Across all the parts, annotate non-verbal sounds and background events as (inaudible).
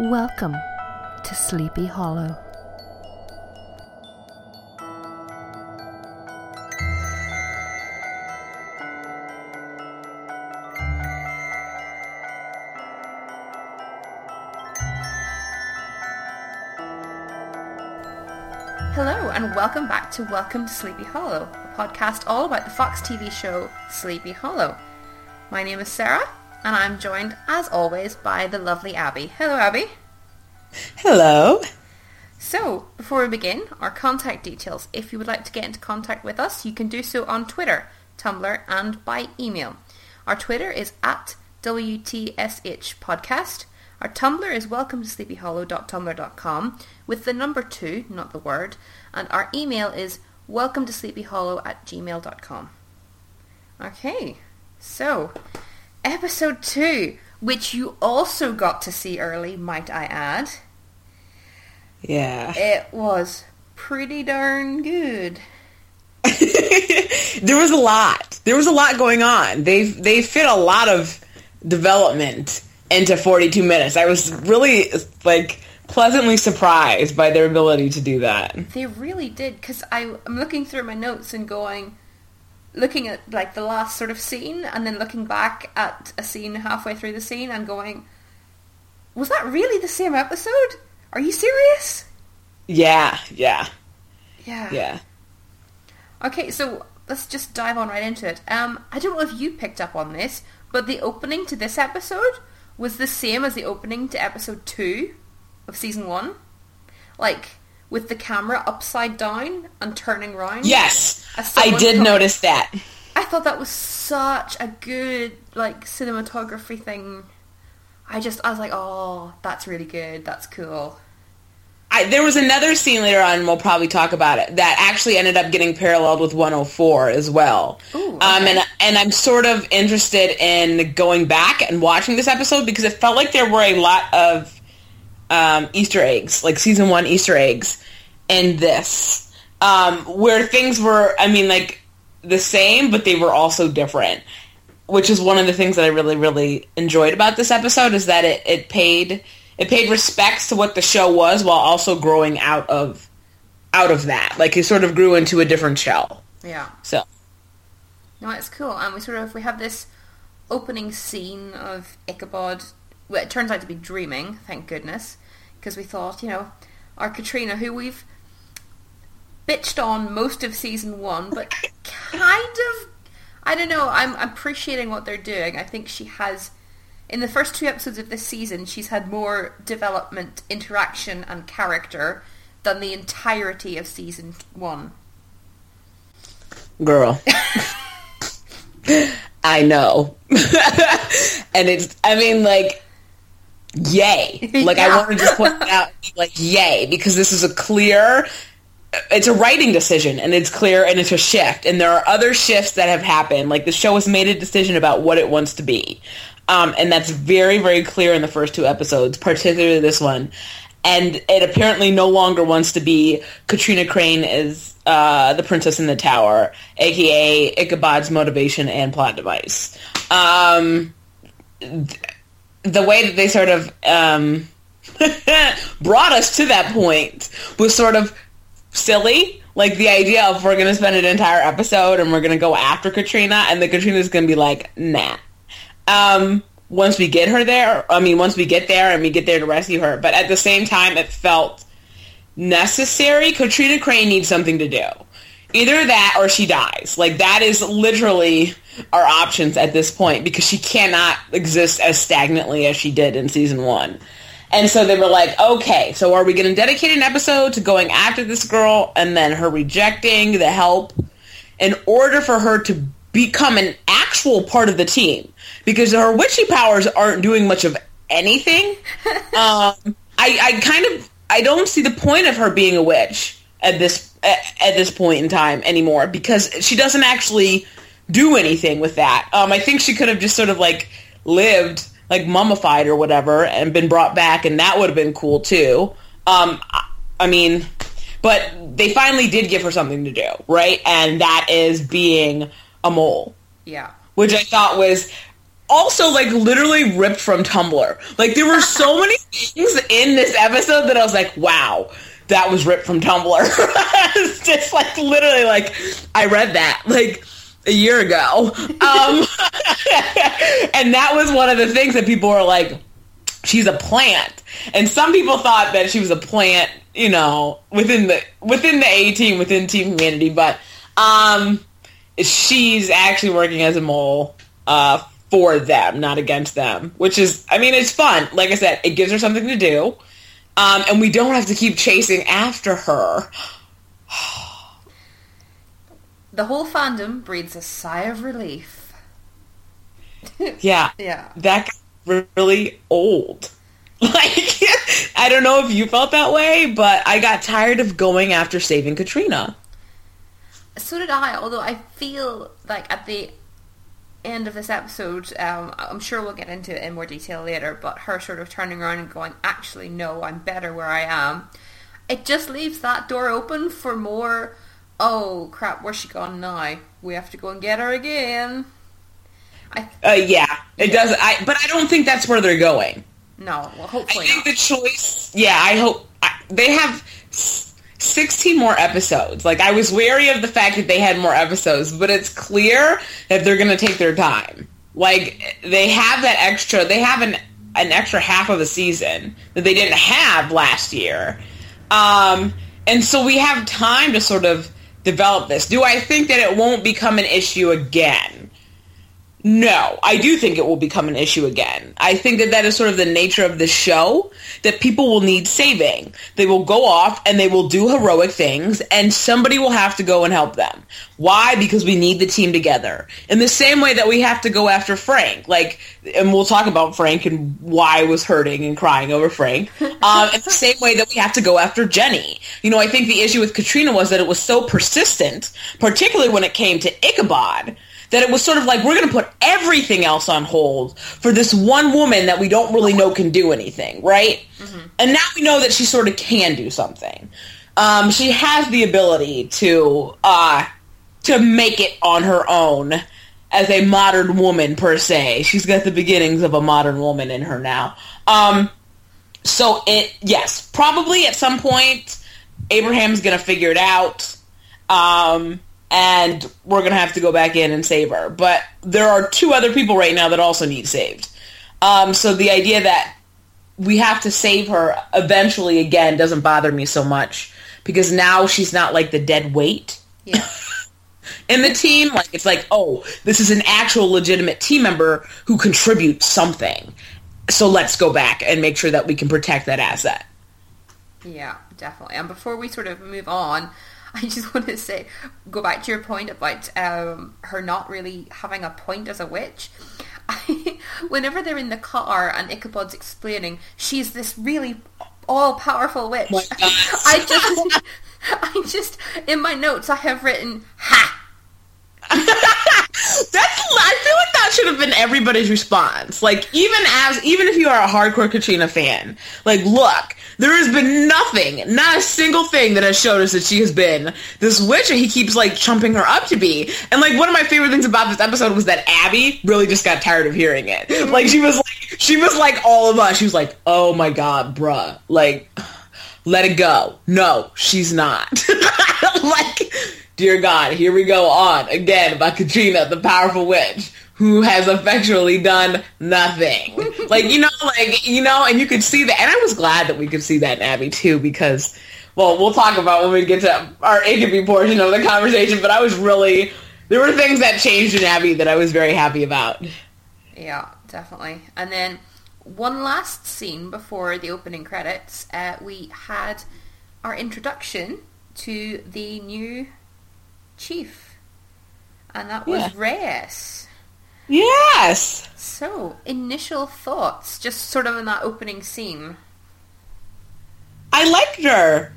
Welcome to Sleepy Hollow. Hello, and welcome back to Welcome to Sleepy Hollow, a podcast all about the Fox TV show Sleepy Hollow. My name is Sarah, and I'm joined, as always, by the lovely Abby. Hello, Abby. Hello. So, before we begin, our contact details. If you would like to get into contact with us, you can do so on Twitter, Tumblr, and by email. Our Twitter is at WTSH Podcast. Our Tumblr is welcome to sleepyhollow.tumblr.com with the number two, not the word, and our email is welcome to sleepyhollow at gmail.com. Okay, so episode two, which you also got to see early, might I add. Yeah. It was pretty darn good. (laughs) there was a lot. There was a lot going on. They they fit a lot of development into 42 minutes. I was really like pleasantly surprised by their ability to do that. They really did because I'm looking through my notes and going, looking at like the last sort of scene and then looking back at a scene halfway through the scene and going, was that really the same episode? Are you serious? Yeah, yeah, Yeah. yeah. Okay, so let's just dive on right into it. Um, I don't know if you picked up on this, but the opening to this episode was the same as the opening to episode two of season one. Like, with the camera upside down and turning round. Yes, I did notice that. I thought that was such a good, like, cinematography thing. I just, I was like, oh, that's really good, that's cool. I, there was another scene later on, we'll probably talk about it, that actually ended up getting paralleled with 104 as well. Ooh, um, and, and I'm sort of interested in going back and watching this episode because it felt like there were a lot of um, Easter eggs, like season one Easter eggs in this, um, where things were, I mean, like the same, but they were also different. Which is one of the things that I really, really enjoyed about this episode is that it, it paid it paid respects to what the show was while also growing out of out of that. Like it sort of grew into a different shell. Yeah. So No, it's cool. And we sort of, we have this opening scene of Ichabod. Well, it turns out to be dreaming, thank goodness. Because we thought, you know, our Katrina, who we've bitched on most of season one, but kind of, I don't know, I'm appreciating what they're doing. I think she has, in the first two episodes of this season, she's had more development, interaction, and character than the entirety of season one. girl. I know. (laughs) and it's I mean like yay. (laughs) Like I want to just point out like yay because this is a clear it's a writing decision and it's clear and it's a shift and there are other shifts that have happened. Like the show has made a decision about what it wants to be. Um, and that's very very clear in the first two episodes particularly this one. And it apparently no longer wants to be katrina crane is uh, the princess in the tower aka ichabod's motivation and plot device. Um, th- the way that they sort of um, (laughs) brought us to that point was sort of silly. Like the idea of we're gonna spend an entire episode and we're gonna go after Katrina, and then Katrina's gonna be like, nah. Um, once we get her there, I mean, once we get there and we get there to rescue her, but at the same time, it felt necessary. Katrina Crane needs something to do. Either that or she dies. Like that is literally our options at this point because she cannot exist as stagnantly as she did in season one. And so they were like, okay, so are we going to dedicate an episode to going after this girl and then her rejecting the help in order for her to become an actual part of the team? Because her witchy powers aren't doing much of anything. (laughs) um, I, I kind of, I don't see the point of her being a witch at this, at, at this point in time anymore because she doesn't actually do anything with that. Um, I think she could have just sort of like lived like mummified or whatever and been brought back and that would have been cool too. Um, I, mean, but they finally did give her something to do, right? And that is being a mole, Yeah. which I thought was also like literally ripped from Tumblr. Like there were so (laughs) many things in this episode that I was like, wow, that was ripped from Tumblr. (laughs) it's just like literally like I read that like a year ago. Um, (laughs) and that was one of the things that people were like, she's a plant. And some people thought that she was a plant, you know, within the within the A team, within team Humanity, but um she's actually working as a mole uh, for them, not against them, which is, I mean, it's fun. Like I said, it gives her something to do, um, and we don't have to keep chasing after her. (sighs) (sighs) the whole fandom breathes a sigh of relief. (laughs) yeah, yeah, that got really old. (laughs) Like, I don't know if you felt that way, but I got tired of going after saving Katrina. So did I, although I feel like at the end of this episode, um, I'm sure we'll get into it in more detail later, but her sort of turning around and going, actually, no, I'm better where I am. It just leaves that door open for more, oh crap, where's she gone now? We have to go and get her again. I, uh, yeah, it yeah. does. I, but I don't think that's where they're going. No, well, hopefully. I think not. the choice, yeah, I hope I, they have 16 more episodes. Like, I was wary of the fact that they had more episodes, but it's clear that they're going to take their time. Like, they have that extra, they have an, an extra half of a season that they didn't have last year. Um, and so we have time to sort of develop this. Do I think that it won't become an issue again? No, I do think it will become an issue again. I think that that is sort of the nature of the show, that people will need saving. They will go off and they will do heroic things and somebody will have to go and help them. Why? Because we need the team together. In the same way that we have to go after Frank. Like, and we'll talk about Frank and why I was hurting and crying over Frank. (laughs) Um, in the same way that we have to go after Jenny. You know, I think the issue with Katrina was that it was so persistent, particularly when it came to Ichabod, that it was sort of like we're going to put everything else on hold for this one woman that we don't really know can do anything, right? Mm-hmm. And now we know that she sort of can do something. Um, she has the ability to uh, to make it on her own as a modern woman per se. She's got the beginnings of a modern woman in her now. Um, so it yes, probably at some point Abraham's going to figure it out. Um, and we're going to have to go back in and save her. But there are two other people right now that also need saved. Um, so the idea that we have to save her eventually again doesn't bother me so much because now she's not like the dead weight. Yeah. (laughs) in the team, like it's like, oh, this is an actual legitimate team member who contributes something. So let's go back and make sure that we can protect that asset. Yeah, definitely. And before we sort of move on, (laughs) I just want to say, go back to your point about um, her not really having a point as a witch. I, (laughs) whenever they're in the car and Ichabod's explaining, she's this really all-powerful witch. (laughs) I just, I just, in my notes, I have written, ha! (laughs) That's I feel like that should have been everybody's response. Like even as even if you are a hardcore Katrina fan, like look, there has been nothing, not a single thing that has showed us that she has been this witch and he keeps like chumping her up to be. And like one of my favorite things about this episode was that Abby really just got tired of hearing it. Like she was like she was like all of us. She was like, "Oh my god, bruh." Like let it go. No, she's not. (laughs) like Dear God, here we go on again by Katrina, the powerful witch, who has effectually done nothing. (laughs) like, you know, like, you know, and you could see that. And I was glad that we could see that in Abby too, because, well, we'll talk about when we get to our Ichabod portion of the conversation, but I was really, there were things that changed in Abby that I was very happy about. Yeah, definitely. And then one last scene before the opening credits, uh, we had our introduction to the new chief, and that was yeah. Reyes. Yes. So, initial thoughts, just sort of in that opening scene. I liked her.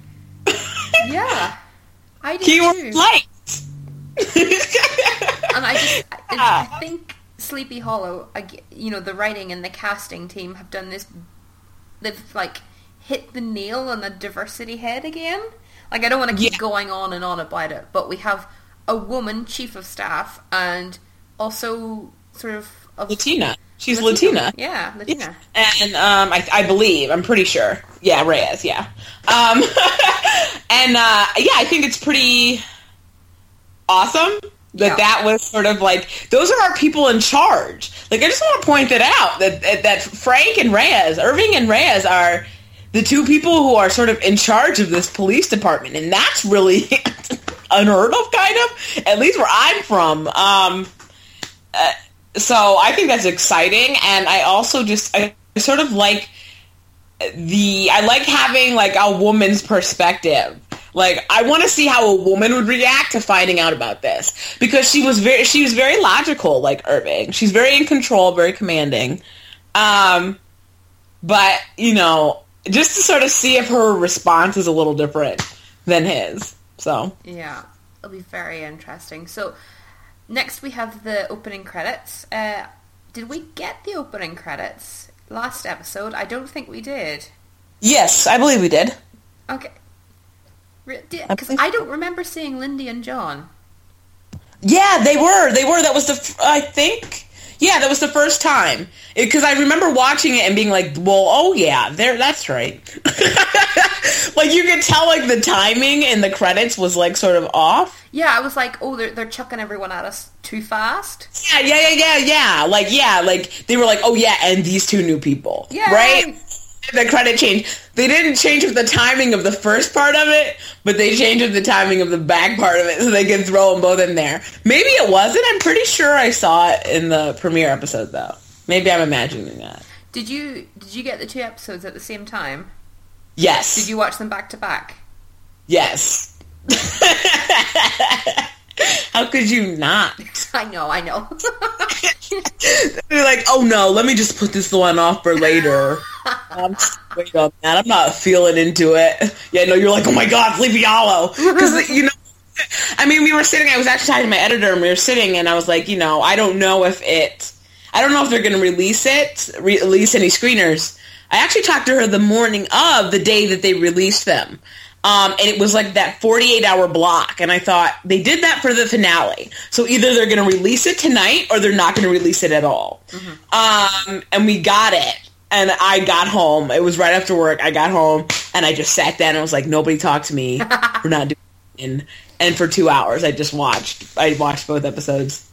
yeah, I (laughs) did Keyword too. liked. and I just, I, I (laughs) think Sleepy Hollow, you know, the writing and the casting team have done this. They've like hit the nail on the diversity head again. Like I don't want to keep yeah. going on and on about it, but we have a woman chief of staff and also sort of of Latina. She's Latino. Latina. Yeah, Latina. And um, I, I believe, I'm pretty sure. Yeah, Reyes, yeah. Um, (laughs) and uh, yeah, I think it's pretty awesome that Yeah. that was sort of like, those are our people in charge. Like, I just want to point that out, that, that, that Frank and Reyes, Irving and Reyes are the two people who are sort of in charge of this police department. And that's really (laughs) unheard of, kind of, at least where I'm from. Um, so I think that's exciting, and I also just I sort of like the I like having like a woman's perspective. Like I want to see how a woman would react to finding out about this because she was very she was very logical like Irving. She's very in control, very commanding. Um but, you know, just to sort of see if her response is a little different than his. So, Yeah, it'll be very interesting. So next we have the opening credits. Uh, did we get the opening credits last episode? I don't think we did. yes, I believe we did. Okay. Because I don't remember seeing Lyndie and John. Yeah, they were. They were. That was the. I think. Yeah, that was the first time because I remember watching it and being like, "Well, oh yeah, there. That's right." (laughs) like you could tell, like the timing in the credits was like sort of off. Yeah, I was like, oh, they're, they're chucking everyone at us too fast. Yeah, yeah, yeah, yeah, yeah. Like yeah, like they were like, "Oh yeah," and these two new people, Yeah. right? The credit change. They didn't change with the timing of the first part of it, but they changed with the timing of the back part of it, so they could throw them both in there. Maybe it wasn't. I'm pretty sure I saw it in the premiere episode, though. Maybe I'm imagining that. Did you did you get the two episodes at the same time? Yes. Did you watch them back to back? Yes. (laughs) How could you not? I know, I know. (laughs) They're like, oh no, let me just put this one off for later. I'm wait on that. I'm not feeling into it. Yeah, no, you're like, oh my god, Sleepy Hollow, because you know. I mean, we were sitting. I was actually talking to my editor, and we were sitting, and I was like, you know, I don't know if it. I don't know if they're going to release it, re- release any screeners. I actually talked to her the morning of the day that they released them. Um, and it was like that 48 hour block. And I thought they did that for the finale. So either they're going to release it tonight or they're not going to release it at all. Um, and we got it. And I got home. It was right after work. I got home and I just sat down and was like, nobody talk to me. (laughs) We're not doing. And, and for two hours, I just watched. I watched both episodes.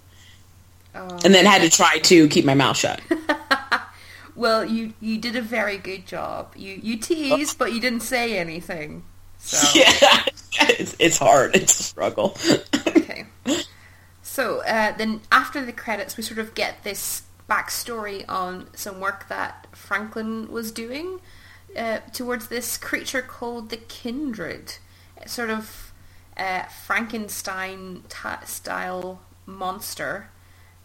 Oh. And then had to try to keep my mouth shut. (laughs) Well, you you did a very good job. You you teased, but you didn't say anything. So (laughs) yeah. It's, it's hard. It's a struggle. okay. So uh, then, after the credits, we sort of get this backstory on some work that Franklin was doing uh, towards this creature called the Kindred, It's sort of uh, Frankenstein ta- style monster.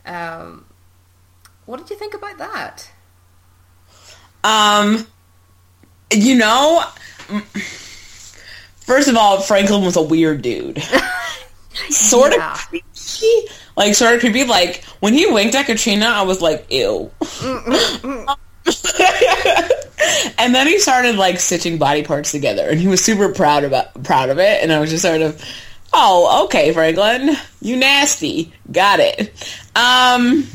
Um, what did you think about that? Um, you know, first of all, Franklin was a weird dude. (laughs) sort Yeah. of creepy. Like, sort of creepy. Like, when he winked at Katrina, I was like, ew. (laughs) and then he started, like, stitching body parts together, and he was super proud about proud of it, and I was just sort of, oh, okay, Franklin, you nasty. Got it. Um,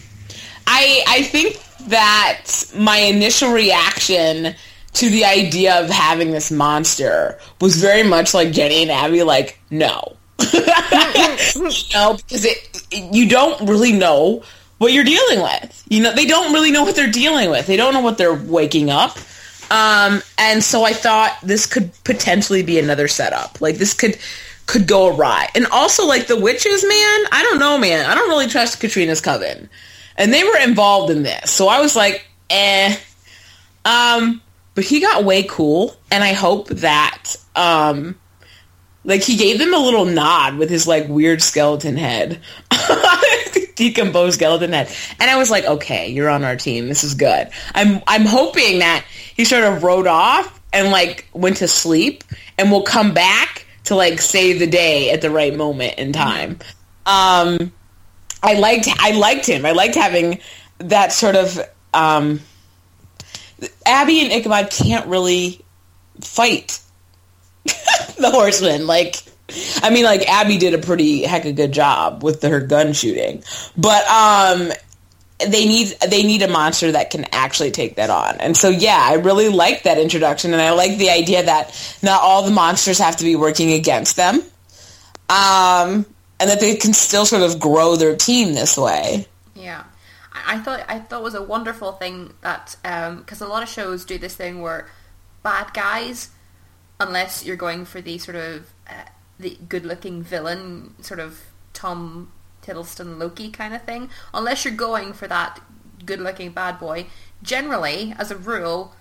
I I think that my initial reaction to the idea of having this monster was very much like Jenny and Abby, like no, (laughs) no, because it you don't really know what you're dealing with. You know, they don't really know what they're dealing with. They don't know what they're waking up. Um, and so I thought this could potentially be another setup. Like this could could go awry. And also like the witches, man, I don't know, man. I don't really trust Katrina's coven. And they were involved in this. So I was like, eh. Um, but he got way cool and I hope that um like he gave them a little nod with his like weird skeleton head. (laughs) Decomposed skeleton head. And I was like, okay, you're on our team. This is good. I'm I'm hoping that he sort of rode off and like went to sleep and will come back to like save the day at the right moment in time. Um I liked I liked him. I liked having that sort of um Abby and Ichabod can't really fight (laughs) the horsemen. Like, I mean, like Abby did a pretty heck of a good job with her gun shooting, but um, they need they need a monster that can actually take that on. And so yeah, I really like that introduction and I like the idea that not all the monsters have to be working against them. Um and that they can still sort of grow their team this way. I thought I thought it was a wonderful thing that because um, a lot of shows do this thing where bad guys, unless you're going for the sort of uh, the good-looking villain, sort of Tom Hiddleston Loki kind of thing, unless you're going for that good-looking bad boy, generally, as a rule,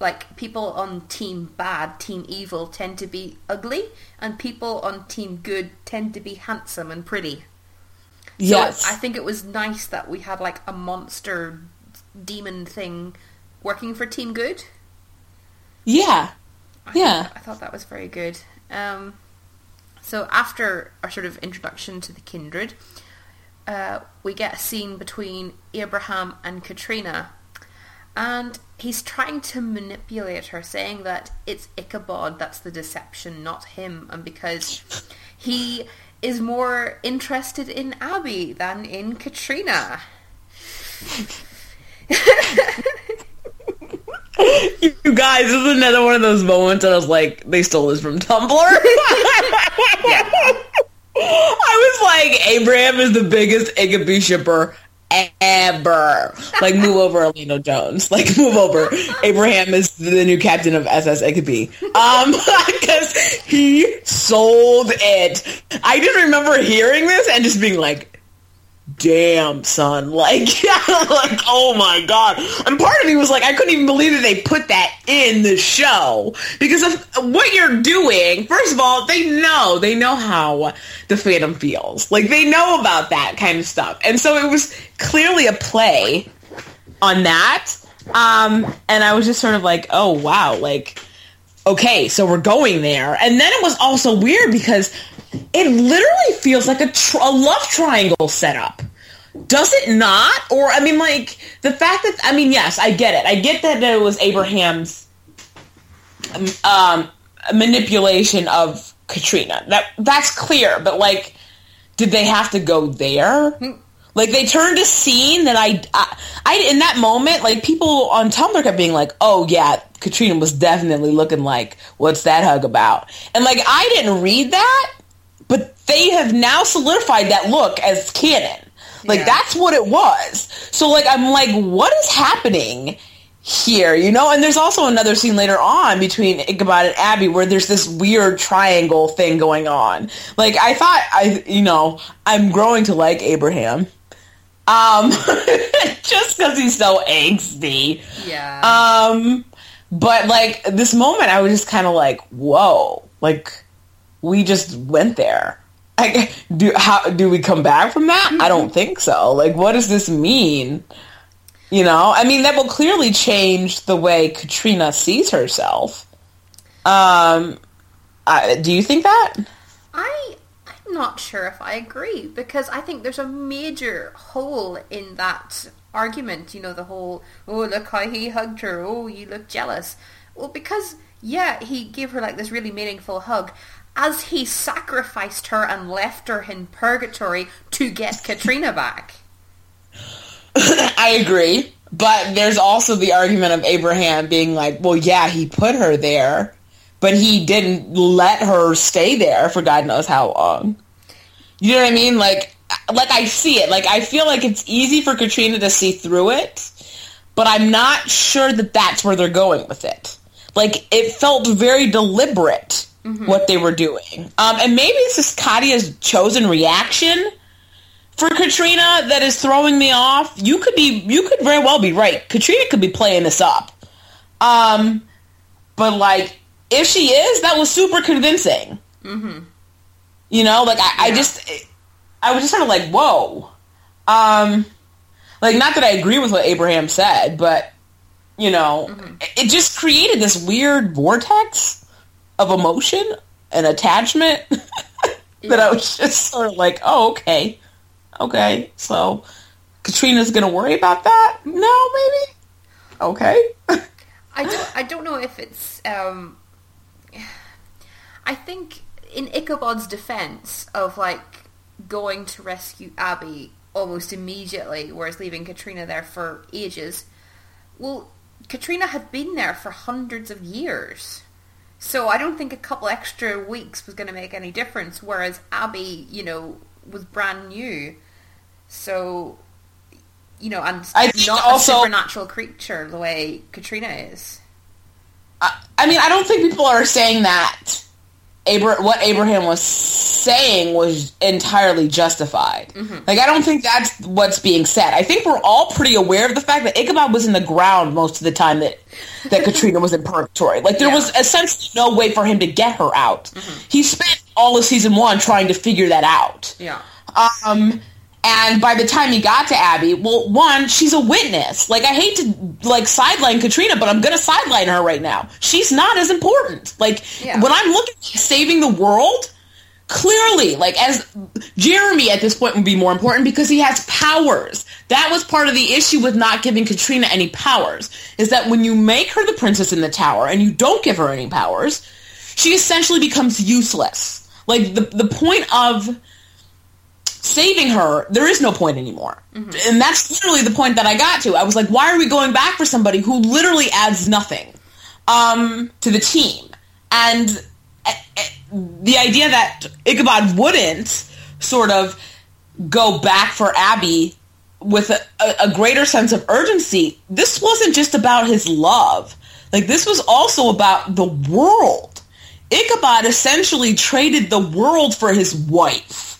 like people on team bad, team evil tend to be ugly, and people on team good tend to be handsome and pretty. Yes. So I think it was nice that we had like a monster demon thing working for Team Good. Yeah. I yeah. Thought, I thought that was very good. Um, so after our sort of introduction to the kindred, uh, we get a scene between Abraham and Katrina. And he's trying to manipulate her, saying that it's Ichabod that's the deception, not him. And because he is more interested in Abby than in Katrina. you guys, this is another one of those moments that I was like, they stole this from Tumblr. (laughs) yeah. I was like, Abraham is the biggest Ichabbie shipper ever. Like, move over Orlando Jones. (laughs) Like, move over. Abraham is the new captain of SS Ichabbie. Um, (laughs) because he sold it. I just remember hearing this and just being like, damn son. (laughs) Like like oh my god. And part of me was like i couldn't even believe that they put that in the show. Because of what you're doing first of all they know they know how the phantom feels. Like they know about that kind of stuff. And so it was clearly a play on that. Um and i was just sort of like oh wow like okay so we're going there. And then it was also weird because it literally feels like a, tr- a love triangle setup. Does it not? Or, I mean, like, the fact that, I mean, yes, I get it. I get that it was Abraham's um, manipulation of Katrina. That That's clear, but, like, did they have to go there? Like, they turned a scene that I, I, I, in that moment, like, people on Tumblr kept being like, oh, yeah, Katrina was definitely looking like, what's that hug about? And, like, I didn't read that, but they have now solidified that look as canon. Like yeah. that's what it was. So like I'm like, what is happening here? You know? And there's also another scene later on between Ichabod and Abby where there's this weird triangle thing going on. Like I thought I you know, I'm growing to like Abraham. Um (laughs) just because he's so angsty. Yeah. Um but like this moment I was just kinda like, whoa. Like we just went there. I, do how do we come back from that? I don't think so. Like, what does this mean? You know, I mean, that will clearly change the way Katrina sees herself. Um, uh, do you think that? I I'm not sure if I agree because I think there's a major hole in that argument. You know, the whole oh look how he hugged her. Oh, you look jealous. Well, because yeah, he gave her like this really meaningful hug as he sacrificed her and left her in purgatory to get (laughs) Katrina back. (laughs) I agree. But there's also the argument of Abraham being like, well, yeah, he put her there, but he didn't let her stay there for God knows how long. You know what I mean? Like, like I see it. Like, I feel like it's easy for Katrina to see through it, but I'm not sure that that's where they're going with it. Like, it felt very deliberate mm-hmm. what they were doing. Um, and maybe it's just Katia's chosen reaction for Katrina that is throwing me off. You could be, you could very well be right. Katrina could be playing this up. Um, but like, if she is, that was super convincing. Mm-hmm. You know, like I, yeah. I just, I was just sort of like, whoa. Um, like not that I agree with what Abraham said, but you know, mm-hmm. it just created this weird vortex of emotion and attachment (laughs) that I was just sort of like, oh, okay. Okay. So Katrina's going to worry about that? No, maybe? Okay. I don't, I don't know if it's, um, I think in Ichabod's defense of like going to rescue Abby, almost immediately, whereas leaving Katrina there for ages. Well, Katrina had been there for hundreds of years. So I don't think a couple extra weeks was going to make any difference, whereas Abby, you know, was brand new. So, you know, and I not also- a supernatural creature the way Katrina is. I, I mean, I don't think people are saying that Abra- what Abraham was saying was entirely justified. Like, I don't think that's what's being said. I think we're all pretty aware of the fact that Ichabod was in the ground most of the time that that (laughs) Katrina was in purgatory. Like, there Yeah. was essentially no way for him to get her out. He spent all of season one trying to figure that out. Yeah. Um, and by the time he got to Abby, well, one, she's a witness. Like, I hate to like sideline Katrina, but I'm gonna sideline her right now. She's not as important. Like, Yeah. when I'm looking at saving the world, clearly, like as Jeremy at this point would be more important because he has powers. That was part of the issue with not giving Katrina any powers. Is that when you make her the princess in the tower and you don't give her any powers, she essentially becomes useless. Like the the point of saving her, there is no point anymore. And that's literally the point that I got to. I was like, why are we going back for somebody who literally adds nothing um, to the team? And uh, uh, the idea that Ichabod wouldn't sort of go back for Abby with a, a, a greater sense of urgency, this wasn't just about his love. Like, this was also about the world. Ichabod essentially traded the world for his wife.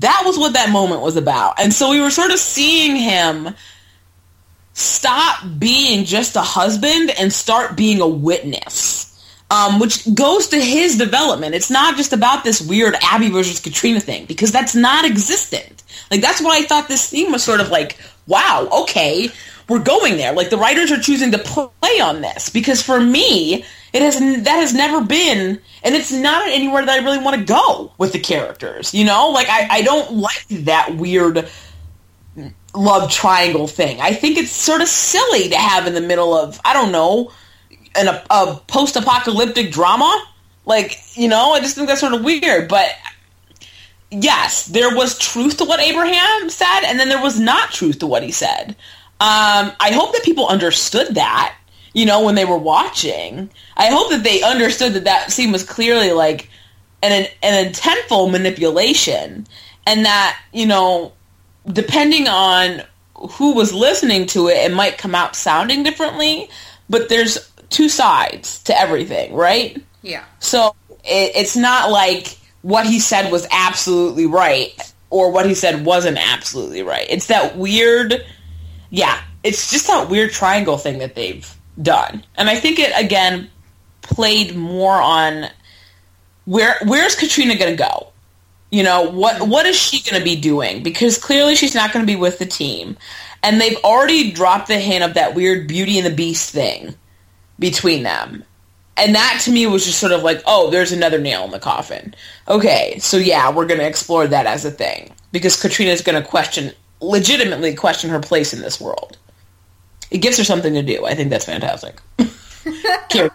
That was what that moment was about. And so we were sort of seeing him stop being just a husband and start being a witness. Um, which goes to his development. It's not just about this weird Abby versus Katrina thing because that's not existent. Like that's why I thought this theme was sort of like, wow, okay, we're going there. Like the writers are choosing to play on this because for me, it has that has never been, and it's not anywhere that I really want to go with the characters. You know, like I, I don't like that weird love triangle thing. I think it's sort of silly to have in the middle of I don't know, a, a post-apocalyptic drama. Like you know, I just think that's sort of weird. But yes, there was truth to what Abraham said, and then there was not truth to what he said. Um, I hope that people understood that. You know, when they were watching, I hope that they understood that that scene was clearly like an an intentful manipulation, and that you know depending on who was listening to it, it might come out sounding differently, but there's two sides to everything, right? Yeah. So it, it's not like what he said was absolutely right or what he said wasn't absolutely right. It's that weird, yeah, it's just that weird triangle thing that they've done. And I think it, again, played more on where where's Katrina going to go? You know, what mm-hmm. what is she going to be doing? Because clearly she's not going to be with the team. And they've already dropped the hint of that weird Beauty and the Beast thing between them. And that to me was just sort of like, oh, there's another nail in the coffin. Okay, so yeah, we're going to explore that as a thing. Because Katrina's going to question, legitimately question her place in this world. It gives her something to do. I think that's fantastic. (laughs)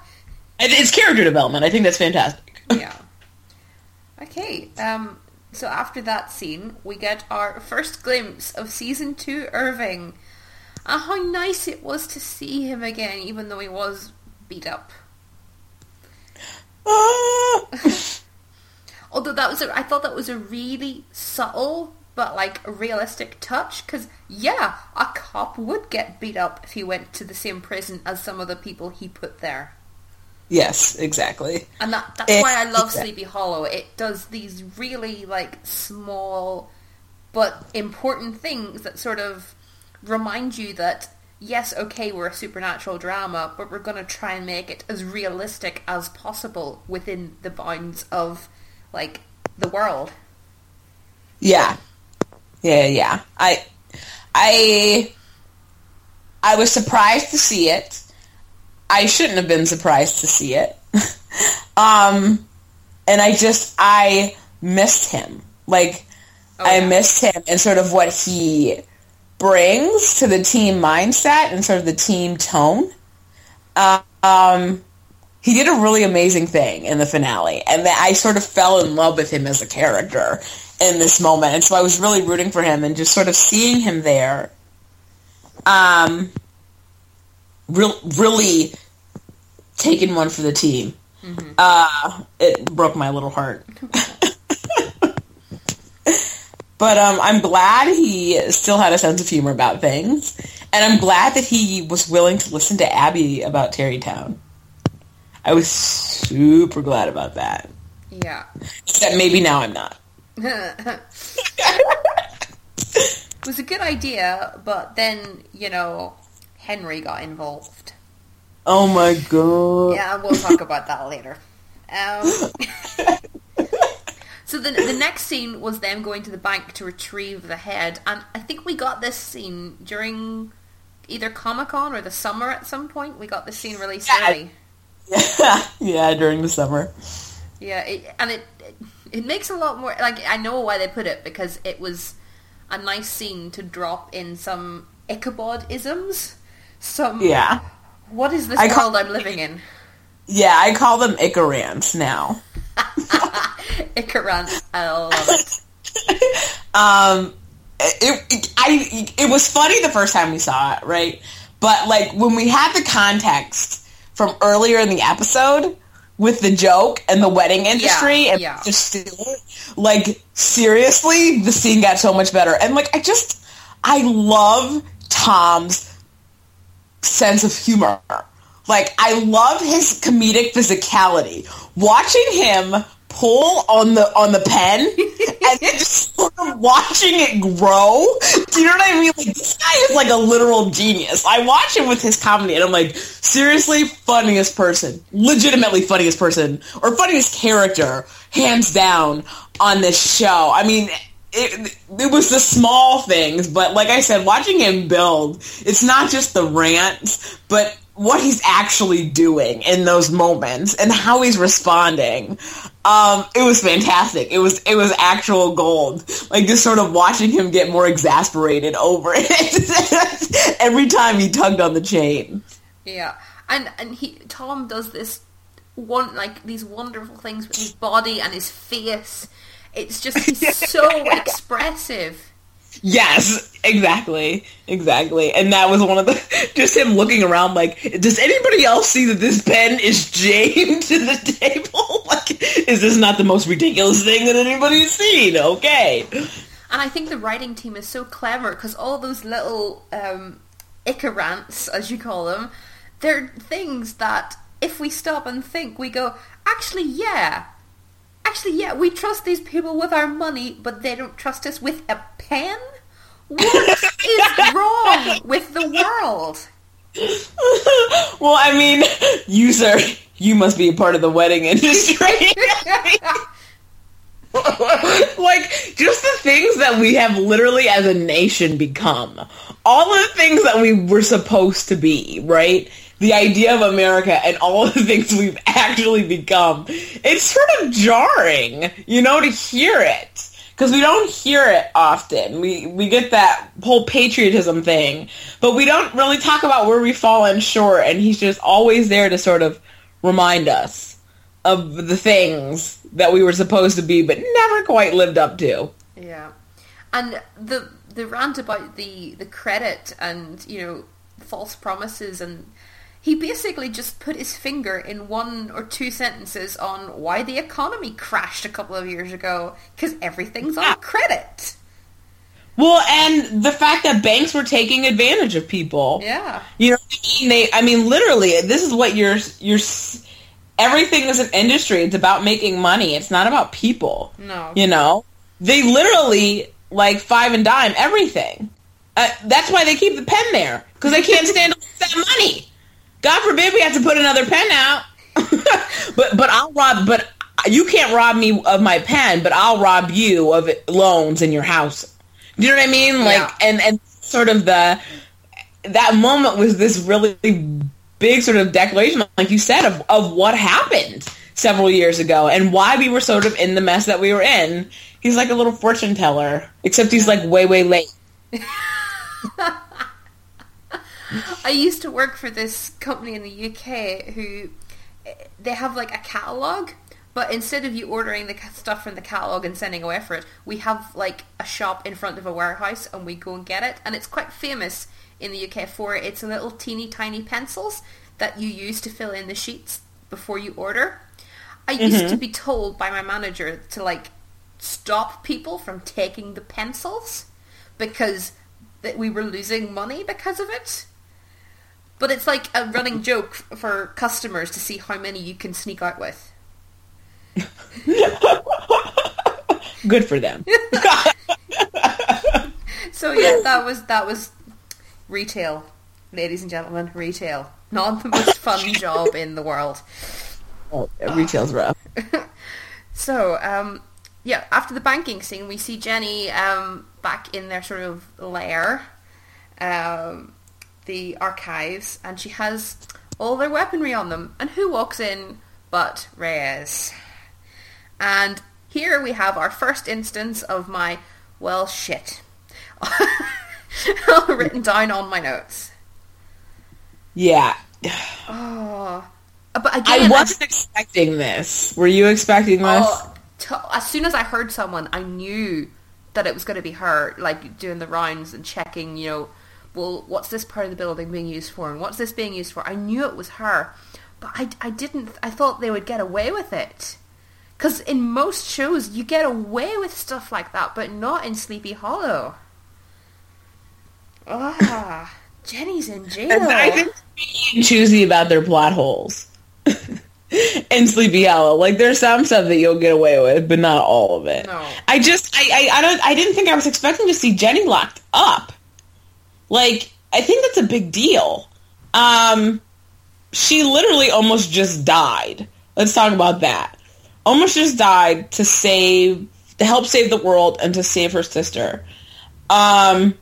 It's character development. I think that's fantastic. (laughs) yeah. Okay, um, so after that scene, we get our first glimpse of season two Irving. And how nice it was to see him again, even though he was beat up. Ah! (laughs) Although that was, a, I thought that was a really subtle but like realistic touch. Because yeah, a cop would get beat up if he went to the same prison as some of the people he put there. yes, exactly. And that, that's Eh, why I love. Sleepy Hollow. It does these really like small but important things that sort of remind you that yes, okay, we're a supernatural drama, but we're going to try and make it as realistic as possible within the bounds of like the world. Yeah. Yeah, yeah. I I I was surprised to see it. I shouldn't have been surprised to see it. (laughs) um and I just I missed him. Like Oh, I missed him and sort of what he brings to the team mindset and sort of the team tone. Uh, um he did a really amazing thing in the finale and I sort of fell in love with him as a character in this moment, and so I was really rooting for him, and just sort of seeing him there, um, real, really taking one for the team. Mm-hmm. Uh, it broke my little heart. (laughs) but um, I'm glad he still had a sense of humor about things, and I'm glad that he was willing to listen to Abby about Tarrytown. I was super glad about that. Yeah. Except maybe now I'm not. It was a good idea, but then, you know, Henry got involved. Oh my god. Yeah, we'll talk about that later. Um, (laughs) so the, the next scene was them going to the bank to retrieve the head, and I think we got this scene during either Comic Con or the summer at some point. We got this scene released yeah. early. Yeah, (laughs) yeah, during the summer. Yeah, it, and it, it makes a lot more. Like I know why they put it because it was a nice scene to drop in some Ichabod isms. Some yeah. What is this I world call, I'm living in? Yeah, I call them Icarants now. (laughs) Icarants, I love it. (laughs) um, it, it, I, it was funny the first time we saw it, right? But like when we had the context from earlier in the episode with the joke and the wedding industry, yeah, and yeah. just like seriously, the scene got so much better. And like I just, I love Tom's sense of humor. Like I love his comedic physicality. Watching him pull on the on the pen (laughs) and just sort of watching it grow. Do you know what I mean? Like this guy is like a literal genius. I watch him with his comedy and I'm like, seriously, funniest person. Legitimately funniest person. Or funniest character, hands down, on this show. I mean it, it was the small things, but like I said, watching him build, it's not just the rants, but what he's actually doing in those moments and how he's responding. Um, it was fantastic. It was it was actual gold. Like just sort of watching him get more exasperated over (laughs) it every time he tugged on the chain. Yeah, and and he Tom does this one like these wonderful things with his body and his face. It's just he's (laughs) so expressive. Yes, exactly, exactly. And that was one of the (laughs) just him looking around like, does anybody else see that this pen is chained (laughs) to the table? (laughs) like, is this not the most ridiculous thing that anybody's seen? Okay. And I think the writing team is so clever because all those little um, Icarants, as you call them, they're things that if we stop and think, we go, actually, yeah, actually, yeah, we trust these people with our money, but they don't trust us with a pen? What is (laughs) wrong with the world? well, I mean, you, sir, you must be a part of the wedding industry. (laughs) like, just the things that we have literally as a nation become. All the things that we were supposed to be, right? The idea of America and all (laughs) the things we've actually become, it's sort of jarring, you know, to hear it. Because we don't hear it often. We we get that whole patriotism thing, but we don't really talk about where we've fallen short. And he's just always there to sort of remind us of the things that we were supposed to be, but never quite lived up to. Yeah, and the the rant about the the credit and you know false promises and he basically just put his finger in one or two sentences on why the economy crashed a couple of years ago because everything's on credit. Well, and the fact that banks were taking advantage of people. Yeah. You know, I mean, they. I mean, literally, this is what you're. You're. Everything is an industry. It's about making money. It's not about people. No. You know, they literally like five and dime everything. Uh, that's why they keep the pen there because they can't (laughs) stand all that money. God forbid we have to put another pen out. (laughs) but but I'll rob. But you can't rob me of my pen. But I'll rob you of loans in your house. Do you know what I mean? Like yeah. and and sort of the that moment was this really big sort of declaration, like you said, of of what happened several years ago and why we were sort of in the mess that we were in. He's like a little fortune teller, except he's like way way late. (laughs) I used to work for this company in the UK who they have like a catalogue But instead of you ordering the stuff from the catalog and sending away for it, we have like a shop in front of a warehouse and we go and get it. And it's quite famous in the UK for its little teeny tiny pencils that you use to fill in the sheets before you order. I used to mm-hmm. be told by my manager to like stop people from taking the pencils because that we were losing money because of it. But it's like a running joke for customers to see how many you can sneak out with. (laughs) Good for them. (laughs) So yeah, that was that was retail, ladies and gentlemen, retail. Not the most fun (laughs) job in the world. oh, retail's rough. So um, yeah, after the banking scene, we see Jenny um, back in their sort of lair, um, the archives, and she has all their weaponry on them. And who walks in but Reyes? And here we have our first instance of my well shit (laughs) written down on my notes. Yeah. Oh, but again, I wasn't expecting this. Were you expecting oh, this? Oh, t- as soon as I heard someone, I knew that it was going to be her, like doing the rounds and checking, you know, well, what's this part of the building being used for and what's this being used for? I knew it was her, but I, I didn't, I thought they would get away with it. Because in most shows, you get away with stuff like that, but not in Sleepy Hollow. Ah, Jenny's in jail. (laughs) And I think being choosy about their plot holes. (laughs) in Sleepy Hollow, like there's some stuff that you'll get away with, but not all of it. No. I just, I, I, I don't, I didn't think I was expecting to see Jenny locked up. Like, I think that's a big deal. Um, she literally almost just died. Let's talk about that. Almost just died to save, to help save the world and to save her sister. Um,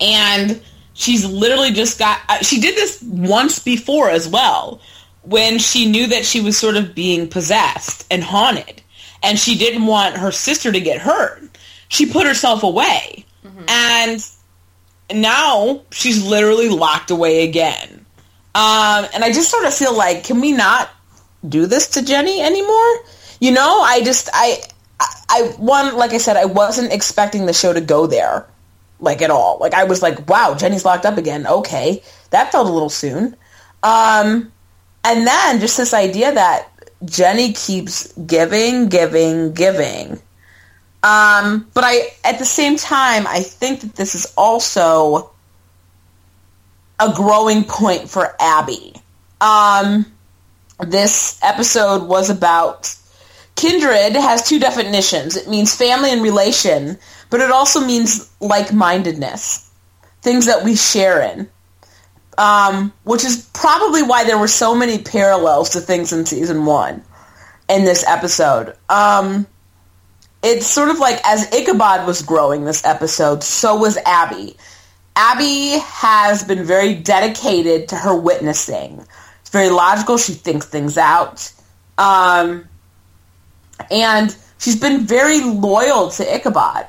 and she's literally just got uh, she did this once before as well when she knew that she was sort of being possessed and haunted and she didn't want her sister to get hurt she put herself away and now she's literally locked away again um, and i just sort of feel like can we not do this to jenny anymore you know i just i I, one like i said i wasn't expecting the show to go there like at all. Like I was like, wow, Jenny's locked up again. Okay, that felt a little soon. Um, and then just this idea that Jenny keeps giving, giving, giving. Um, but I, at the same time, I think that this is also a growing point for Abby. Um, this episode was about kindred has two definitions. It means family and relation, but it also means like-mindedness, things that we share in. Um, which is probably why there were so many parallels to things in season one in this episode. Um, it's sort of like as Ichabod was growing this episode, so was Abby. Abby has been very dedicated to her witnessing. It's very logical. She thinks things out. Um, and she's been very loyal to Ichabod.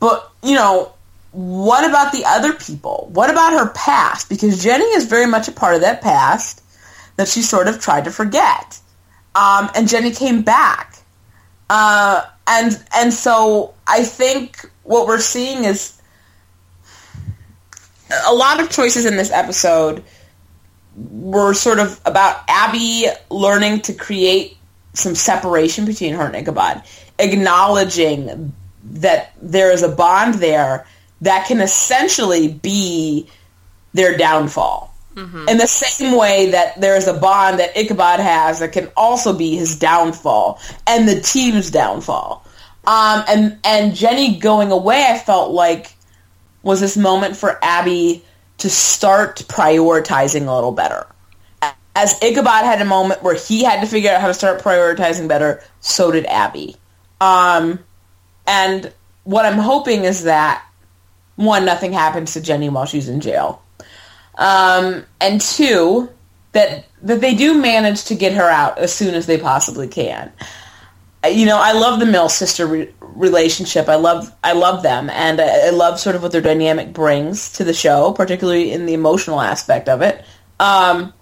But, you know, what about the other people? What about her past? Because Jenny is very much a part of that past that she sort of tried to forget. Um, and Jenny came back. Uh, and and so I think what we're seeing is a lot of choices in this episode were sort of about Abby learning to create some separation between her and Ichabod, acknowledging that there is a bond there that can essentially be their downfall. Mm-hmm. In the same way that there is a bond that Ichabod has that can also be his downfall and the team's downfall. Um, and and Jenny going away, I felt like was this moment for Abby to start prioritizing a little better. As Ichabod had a moment where he had to figure out how to start prioritizing better, so did Abby. Um, and what I'm hoping is that one, nothing happens to Jenny while she's in jail, um, and two, that that they do manage to get her out as soon as they possibly can. You know, I love the Mills sister re- relationship. I love I love them, and I, I love sort of what their dynamic brings to the show, particularly in the emotional aspect of it. Um,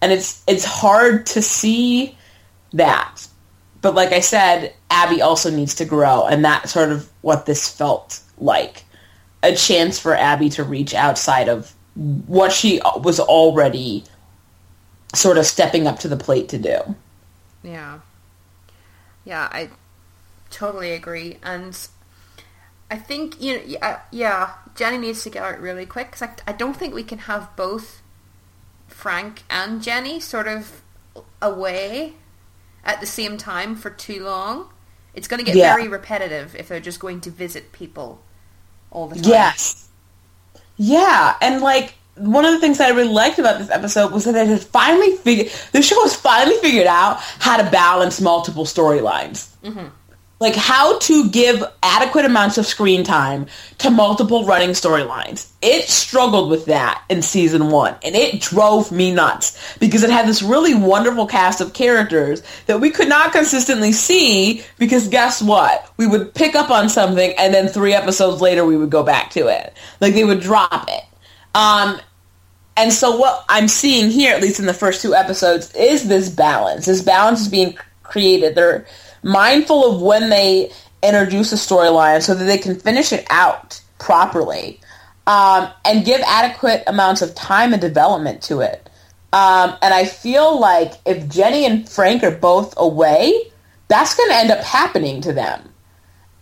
and it's it's hard to see that. But like I said, Abby also needs to grow, and that's sort of what this felt like. A chance for Abby to reach outside of what she was already sort of stepping up to the plate to do. Yeah. Yeah, I totally agree. And I think, you know, yeah, uh, yeah Jenny needs to get out really quick because I, I don't think we can have both Frank and Jenny sort of away at the same time for too long. It's going to get Yeah. very repetitive if they're just going to visit people all the time. Yes. Yeah, and like one of the things that I really liked about this episode was that it had finally figured the show has finally figured out how to balance multiple storylines. Mm-hmm. Like how to give adequate amounts of screen time to multiple running storylines. It struggled with that in season one, and it drove me nuts because it had this really wonderful cast of characters that we could not consistently see because guess what? We would pick up on something, and then three episodes later we would go back to it. Like they would drop it. Um, and so what I'm seeing here, at least in the first two episodes, is this balance. This balance is being created. They're mindful of when they introduce a storyline so that they can finish it out properly um, and give adequate amounts of time and development to it. Um, and I feel like if Jenny and Frank are both away, that's going to end up happening to them.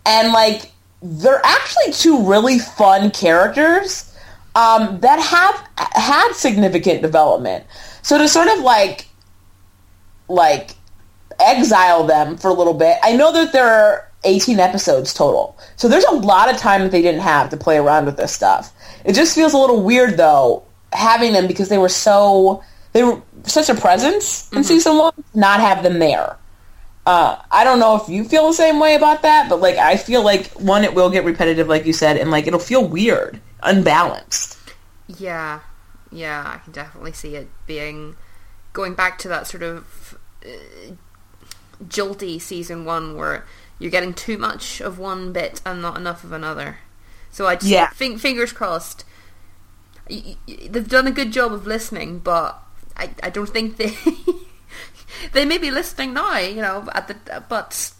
And like, they're actually two really fun characters um, that have had significant development. So to sort of like, like exile them for a little bit. I know that there are 18 episodes total. So there's a lot of time that they didn't have to play around with this stuff. It just feels a little weird though having them because they were so they were such a presence in season 1 not have them there. Uh, I don't know if you feel the same way about that, but like I feel like one, it will get repetitive, like you said, and like it'll feel weird, unbalanced. Yeah, yeah, I can definitely see it being going back to that sort of uh, jolty season one where you're getting too much of one bit and not enough of another. So I just Yeah. think fingers crossed. Y- y- They've done a good job of listening, but I, I don't think they (laughs) they may be listening now. You know, at the but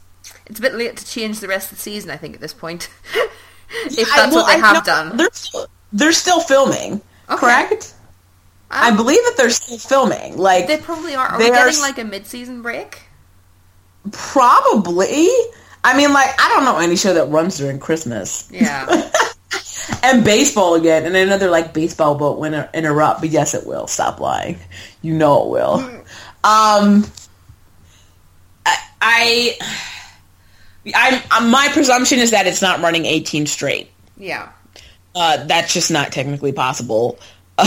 it's a bit late to change the rest of the season. I think at this point, (laughs) if that's well, what they have know done. They're still, they're still filming, Okay. correct? I believe that they're still filming. Like They probably are. Are They we are getting s- like a mid-season break? probably. I mean, like I don't know any show that runs during Christmas Yeah. (laughs) and baseball again. And another like baseball won't interrupt, but yes, it will. Stop lying. You know it will. Um, I, I, I'm, uh, my presumption is that it's not running 18 straight. yeah. Uh, that's just not technically possible. (laughs)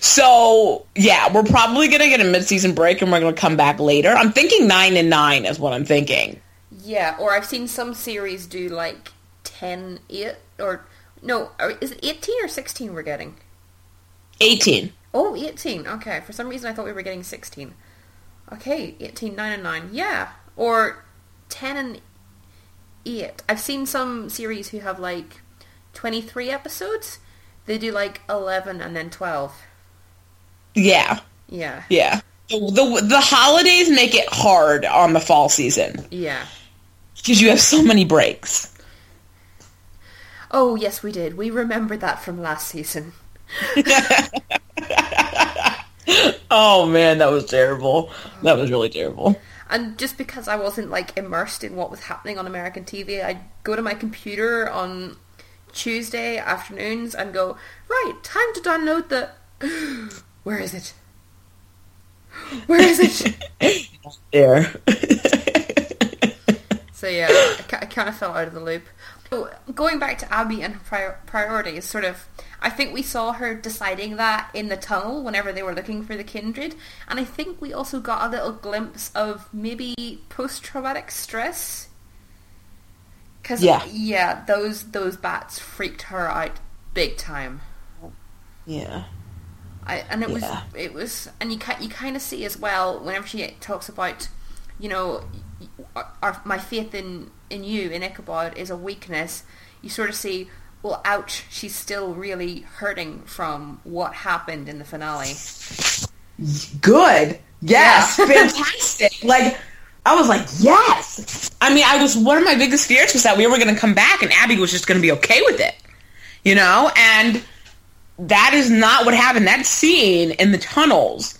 so yeah, we're probably gonna get a mid-season break, and we're gonna come back later. I'm thinking nine and nine is what I'm thinking. Yeah, or I've seen some series do like 10, 8, or no, is it 18 or 16 we're getting? Eighteen. Oh, 18. Okay, for some reason I thought we were getting 16. Okay, 18, 9 and 9. Yeah, or 10 and 8. I've seen some series who have like 23 episodes. They do like 11 and then 12. Yeah, Yeah. yeah. The, the the holidays make it hard on the fall season Yeah. because you have so many breaks. Oh, yes, we did. We remembered that from last season. (laughs) Oh man, that was terrible. That was really terrible. And just because I wasn't like immersed in what was happening on American TV, I'd go to my computer on Tuesday afternoons and go, right, time to download the. (gasps) Where is it? Where is it? (laughs) There. (laughs) so yeah, I, I kind of fell out of the loop. So going back to Abby and her prior- priorities, sort of, I think we saw her deciding that in the tunnel whenever they were looking for the kindred, and I think we also got a little glimpse of maybe post-traumatic stress. Cause Yeah. yeah, those those bats freaked her out big time. yeah. I, and it was it was and you you kind of see as well whenever she talks about you know our, our, my faith in in you in Ichabod is a weakness you sort of see well ouch she's still really hurting from what happened in the finale Good. Yes. Yeah. (laughs) Fantastic. Like I was like, yes. I mean, I was one of my biggest fears was that we were going to come back and Abby was just going to be okay with it, you know. And that is not what happened. That scene in the tunnels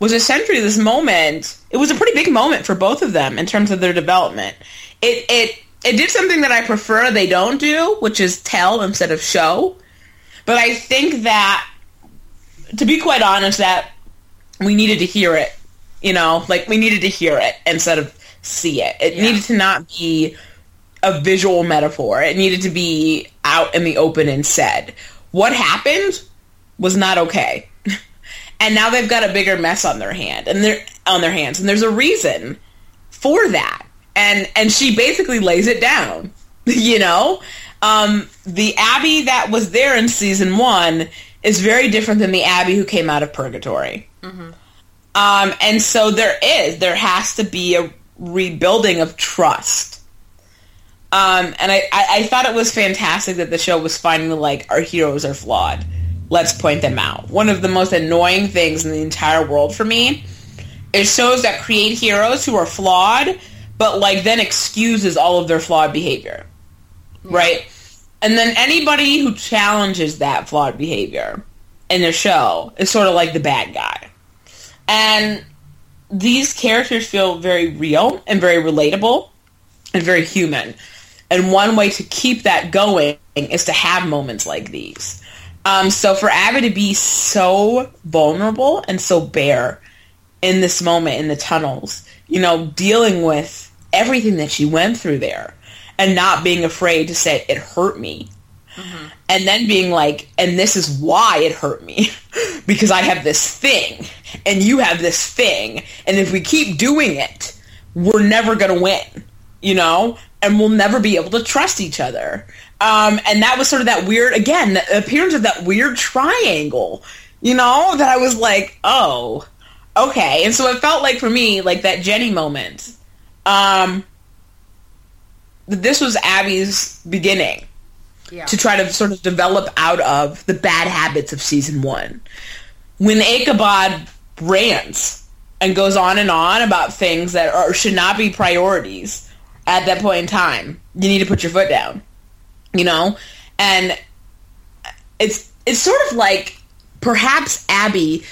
was essentially this moment. It was a pretty big moment for both of them in terms of their development. It it it did something that I prefer they don't do, which is tell instead of show. But I think that, to be quite honest, that we needed to hear it. You know, like we needed to hear it instead of see it. It Yeah. needed to not be a visual metaphor. It needed to be out in the open and said. What happened was not okay. (laughs) and now they've got a bigger mess on their hand and they're on their hands and there's a reason for that. And and she basically lays it down. (laughs) you know? Um the Abby that was there in season 1 is very different than the Abby who came out of purgatory. Um, and so there is, there has to be a rebuilding of trust. Um, and I, I, I thought it was fantastic that the show was finally like, our heroes are flawed. Let's point them out. One of the most annoying things in the entire world for me is shows that create heroes who are flawed, but like then excuses all of their flawed behavior. Right? And then anybody who challenges that flawed behavior in their show is sort of like the bad guy. And these characters feel very real and very relatable and very human. And one way to keep that going is to have moments like these. Um, so for Abby to be so vulnerable and so bare in this moment in the tunnels, you know, dealing with everything that she went through there and not being afraid to say it hurt me and then being like, and this is why it hurt me (laughs) because I have this thing and you have this thing. And if we keep doing it, we're never going to win, you know, and we'll never be able to trust each other. Um, and that was sort of that weird, again, the appearance of that weird triangle, you know, that I was like, oh, okay. And so it felt like for me, like that Jenny moment, um, this was Abby's beginning Yeah. to try to sort of develop out of the bad habits of season one. When Ichabod rants and goes on and on about things that are, should not be priorities at that point in time, you need to put your foot down. You know? And it's it's sort of like perhaps Abby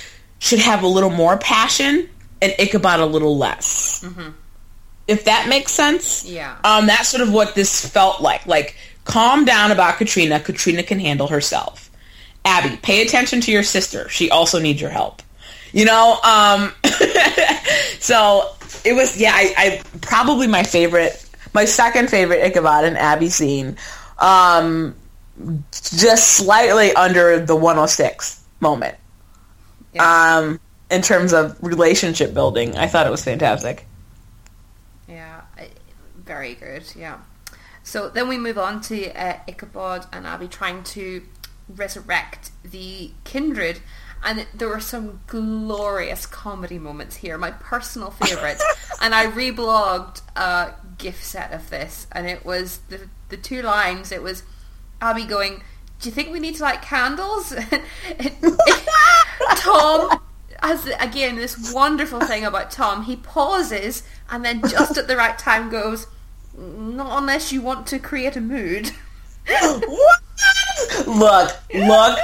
should have a little more passion and Ichabod a little less. If that makes sense. Yeah. Um, that's sort of what this felt like. Like, calm down about Katrina. Katrina can handle herself. Abby, pay attention to your sister. She also needs your help. You know, um, (laughs) so it was, yeah, I, I probably my favorite, my second favorite Ichabod and Abby scene, um, just slightly under the 106 moment. Yeah. Um, in terms of relationship building, I thought it was fantastic. Yeah, very good. Yeah. So then we move on to uh, Ichabod and Abby trying to resurrect the kindred, and there were some glorious comedy moments here. My personal favourite, (laughs) and I reblogged a GIF set of this, and it was the the two lines. It was Abby going, "Do you think we need to light candles?" (laughs) Tom has again this wonderful thing about Tom. He pauses and then just at the right time goes, "Not unless you want to create a mood." (laughs) Look, look.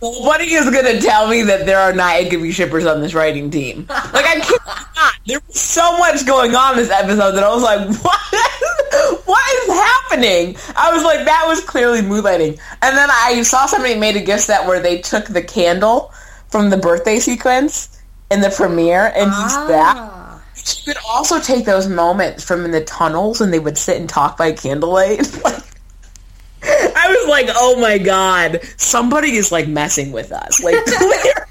Nobody is gonna tell me that there are not Ichabbie shippers on this writing team. Like I (laughs) kid you not. There was so much going on this episode that I was like, (laughs) what? what is happening? I was like, that was clearly moonlighting. And then I saw somebody made a GIF set where they took the candle from the birthday sequence in the premiere and used that. Ah. She could also take those moments from in the tunnels and they would sit and talk by candlelight. (laughs) Like, I was like, oh my god, somebody is like messing with us. Like, (laughs)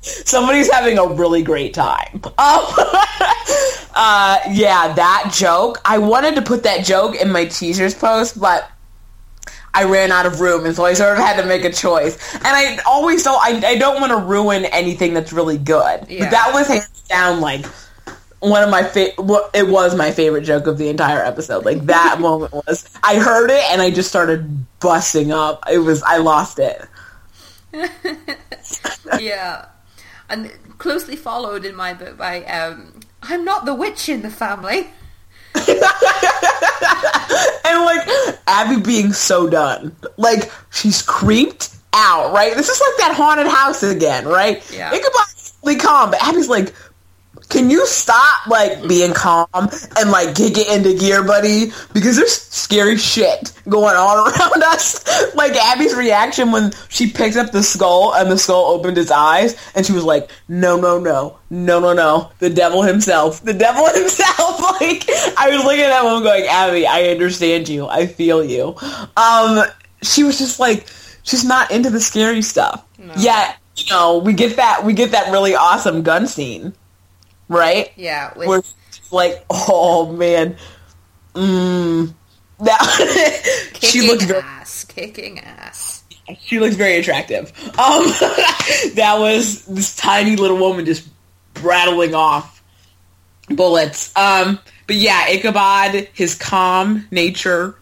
somebody's having a really great time. (laughs) Um, (laughs) uh, yeah, that joke. I wanted to put that joke in my teasers post, but I ran out of room, and so I sort of had to make a choice. And I always don't. I, I don't want to ruin anything that's really good. Yeah. But that was hands down like one of my fa- what it was my favorite joke of the entire episode. Like that (laughs) moment was I heard it and I just started busting up. It was I lost it. (laughs) yeah, and closely followed in my book by um, I'm not the witch in the family. (laughs) and like Abby being so done. Like she's creeped out, right? This is like that haunted house again, right? Yeah. Ichabod's calm, but Abby's like, can you stop like being calm and like get it into gear, buddy? Because there's scary shit going on (laughs) around us. Like Abby's reaction when she picked up the skull and the skull opened its eyes and she was like, no, no, no, no, no, no, the devil himself, the devil (laughs) himself. (laughs) like I was looking at that woman going, Abby, I understand you, I feel you. Um, she was just like, she's not into the scary stuff. No. Yet, you know, we get that we get that really awesome gun scene right? Yeah. With- Where like, oh man, mm, that (laughs) she looked very, ass, kicking ass. She looks very attractive. Um, (laughs) that was this tiny little woman just rattling off bullets. Um, but yeah, Ichabod, his calm nature,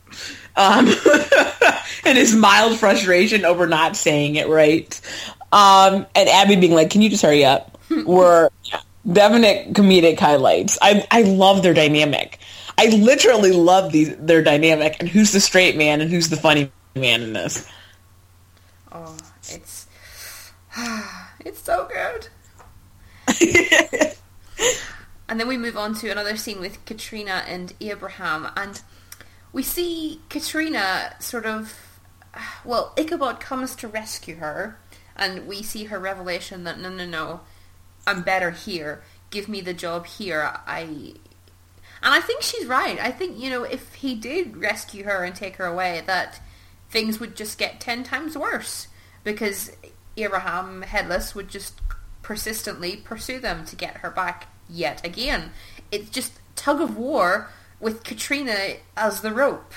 um, (laughs) and his mild frustration over not saying it right, um, and Abby being like, "Can you just hurry up?" were definite comedic highlights. I I love their dynamic. I literally love these their dynamic and who's the straight man and who's the funny man in this. Oh, it's (sighs) it's so good. (laughs) and then we move on to another scene with Katrina and Abraham and we see Katrina sort of (sighs) well, Ichabod comes to rescue her and we see her revelation that no no no I'm better here. Give me the job here. I and I think she's right. I think, you know, if he did rescue her and take her away, that things would just get ten times worse. Because Abraham Headless would just persistently pursue them to get her back yet again. It's just tug of war with Katrina as the rope.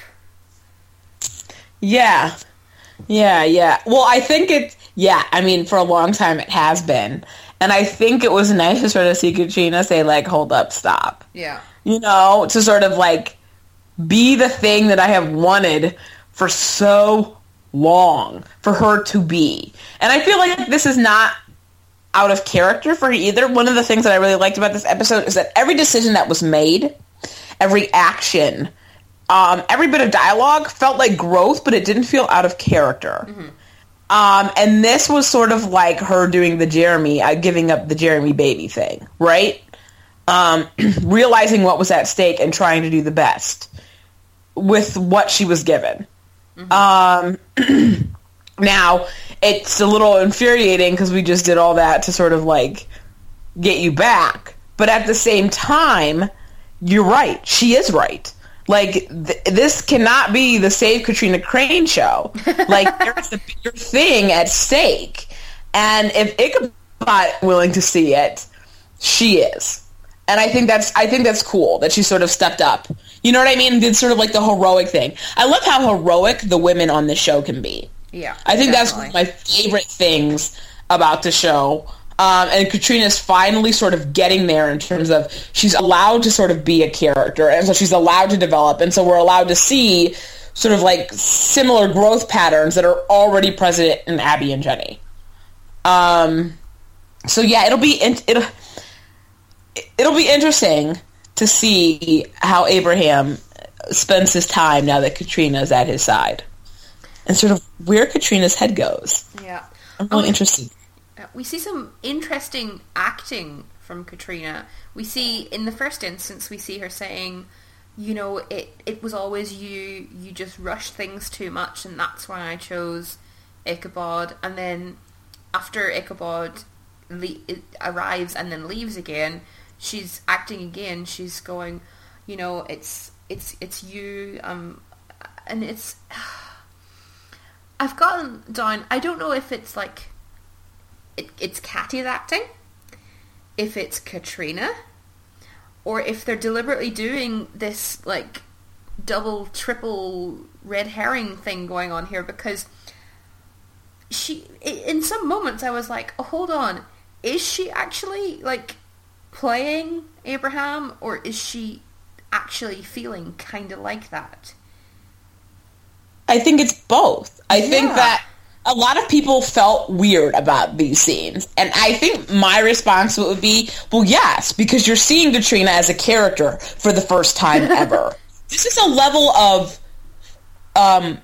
Yeah. Yeah, yeah. Well, I think it, yeah, I mean, for a long time it has been. And I think it was nice to sort of see Katrina say, like, hold up, stop. Yeah. You know, to sort of, like, be the thing that I have wanted for so long for her to be. And I feel like this is not out of character for either. One of the things that I really liked about this episode is that every decision that was made, every action, um, every bit of dialogue felt like growth, but it didn't feel out of character. Mm-hmm. Um, and this was sort of like her doing the Jeremy, uh, giving up the Jeremy baby thing, right? Um, (clears throat) realizing what was at stake and trying to do the best with what she was given. Mm-hmm. Um, (clears throat) now, it's a little infuriating because we just did all that to sort of like get you back. But at the same time, you're right. She is right. Like th- this cannot be the Save Katrina Crane show. (laughs) Like there's a bigger thing at stake, and if Ichabod willing to see it, she is. And I think that's I think that's cool that she sort of stepped up. You know what I mean? Did sort of like the heroic thing. I love how heroic the women on this show can be. Yeah, I think definitely. that's one of my favorite things about the show. Um, and Katrina's finally sort of getting there in terms of she's allowed to sort of be a character, and so she's allowed to develop, and so we're allowed to see sort of like similar growth patterns that are already present in Abby and Jenny. Um, so yeah, it'll be in, it'll it'll be interesting to see how Abraham spends his time now that Katrina's at his side, and sort of where Katrina's head goes. Yeah, I'm really interested we see some interesting acting from Katrina. We see in the first instance we see her saying, you know, it it was always you. You just rushed things too much, and that's why I chose Ichabod. And then after Ichabod le- arrives and then leaves again, she's acting again. She's going, you know, it's it's it's you. Um, and it's. (sighs) I've gotten down. I don't know if it's like it, it's Katia's acting, if it's Katrina, or if they're deliberately doing this like double, triple red herring thing going on here because she in some moments I was like, oh, hold on, is she actually like playing Abraham or is she actually feeling kind of like that? I think it's both. I yeah. think that a lot of people felt weird about these scenes. And I think my response would be, well, yes, because you're seeing Katrina as a character for the first time (laughs) ever. this is a level of um,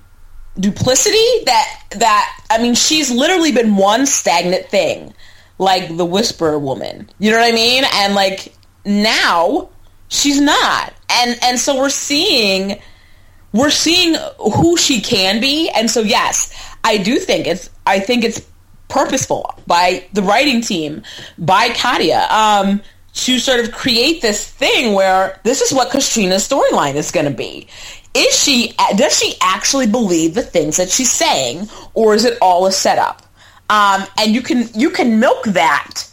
duplicity that, that, I mean, she's literally been one stagnant thing, like the Whisperer woman. You know what I mean? And like now she's not. And, and so we're seeing, we're seeing who she can be. And so yes, I do think it's I think it's purposeful by the writing team, by Katia, um, to sort of create this thing where this is what Katrina's storyline is going to be. Is she does she actually believe the things that she's saying, or is it all a setup? Um, and you can you can milk that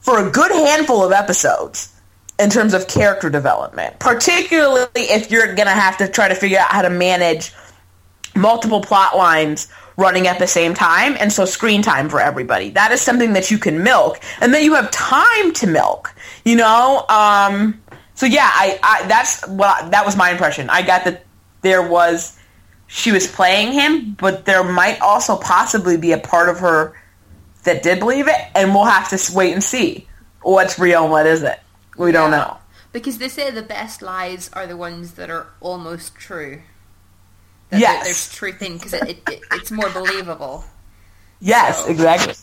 for a good handful of episodes in terms of character development, particularly if you're going to have to try to figure out how to manage multiple plot lines running at the same time and so screen time for everybody. That is something that you can milk and then you have time to milk you know? Um, so yeah I, I that's what that was my impression. I got that there was she was playing him but there might also possibly be a part of her that did believe it and we'll have to wait and see what's real and what isn't we don't know because they say the best lies are the ones that are almost true that yes. there's truth in because it, it, it's more believable. Yes, so. exactly.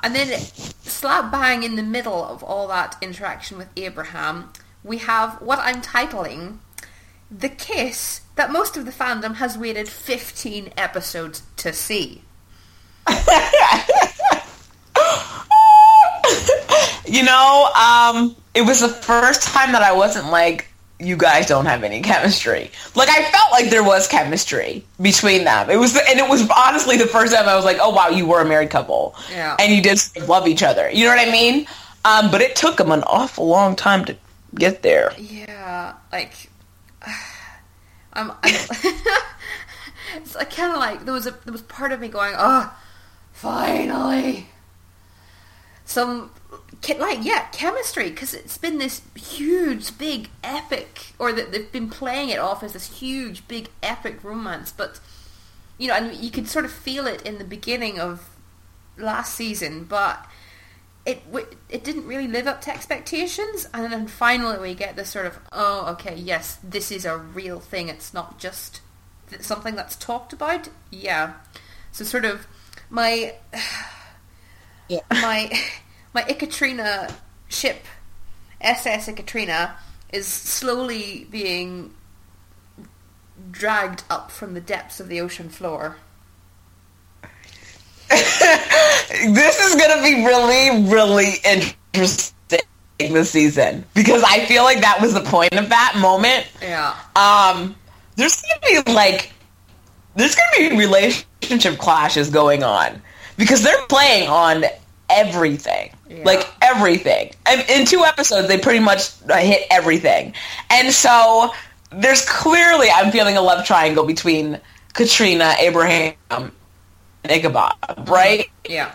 And then slap bang in the middle of all that interaction with Abraham, we have what I'm titling the kiss that most of the fandom has waited 15 episodes to see. (laughs) you know, um, it was the first time that I wasn't like, you guys don't have any chemistry. Like I felt like there was chemistry between them. It was, the, and it was honestly the first time I was like, oh wow, you were a married couple, yeah. and you did love each other. You know what I mean? Um, but it took them an awful long time to get there. Yeah, like (sighs) I'm. I'm (laughs) it's like kind of like there was a there was part of me going, oh, finally, some like yeah chemistry because it's been this huge big epic or that they've been playing it off as this huge big epic romance but you know and you could sort of feel it in the beginning of last season but it it didn't really live up to expectations and then finally we get this sort of oh okay yes this is a real thing it's not just something that's talked about yeah so sort of my (sighs) yeah. my (laughs) my Ikatrina ship, SS Ikatrina, is slowly being dragged up from the depths of the ocean floor. (laughs) this is going to be really, really interesting this season because I feel like that was the point of that moment. Yeah. Um, there's going to be like, there's going to be relationship clashes going on because they're playing on everything. Yeah. Like everything. And in two episodes, they pretty much hit everything. And so there's clearly, I'm feeling a love triangle between Katrina, Abraham, and Ichabod, right? Yeah.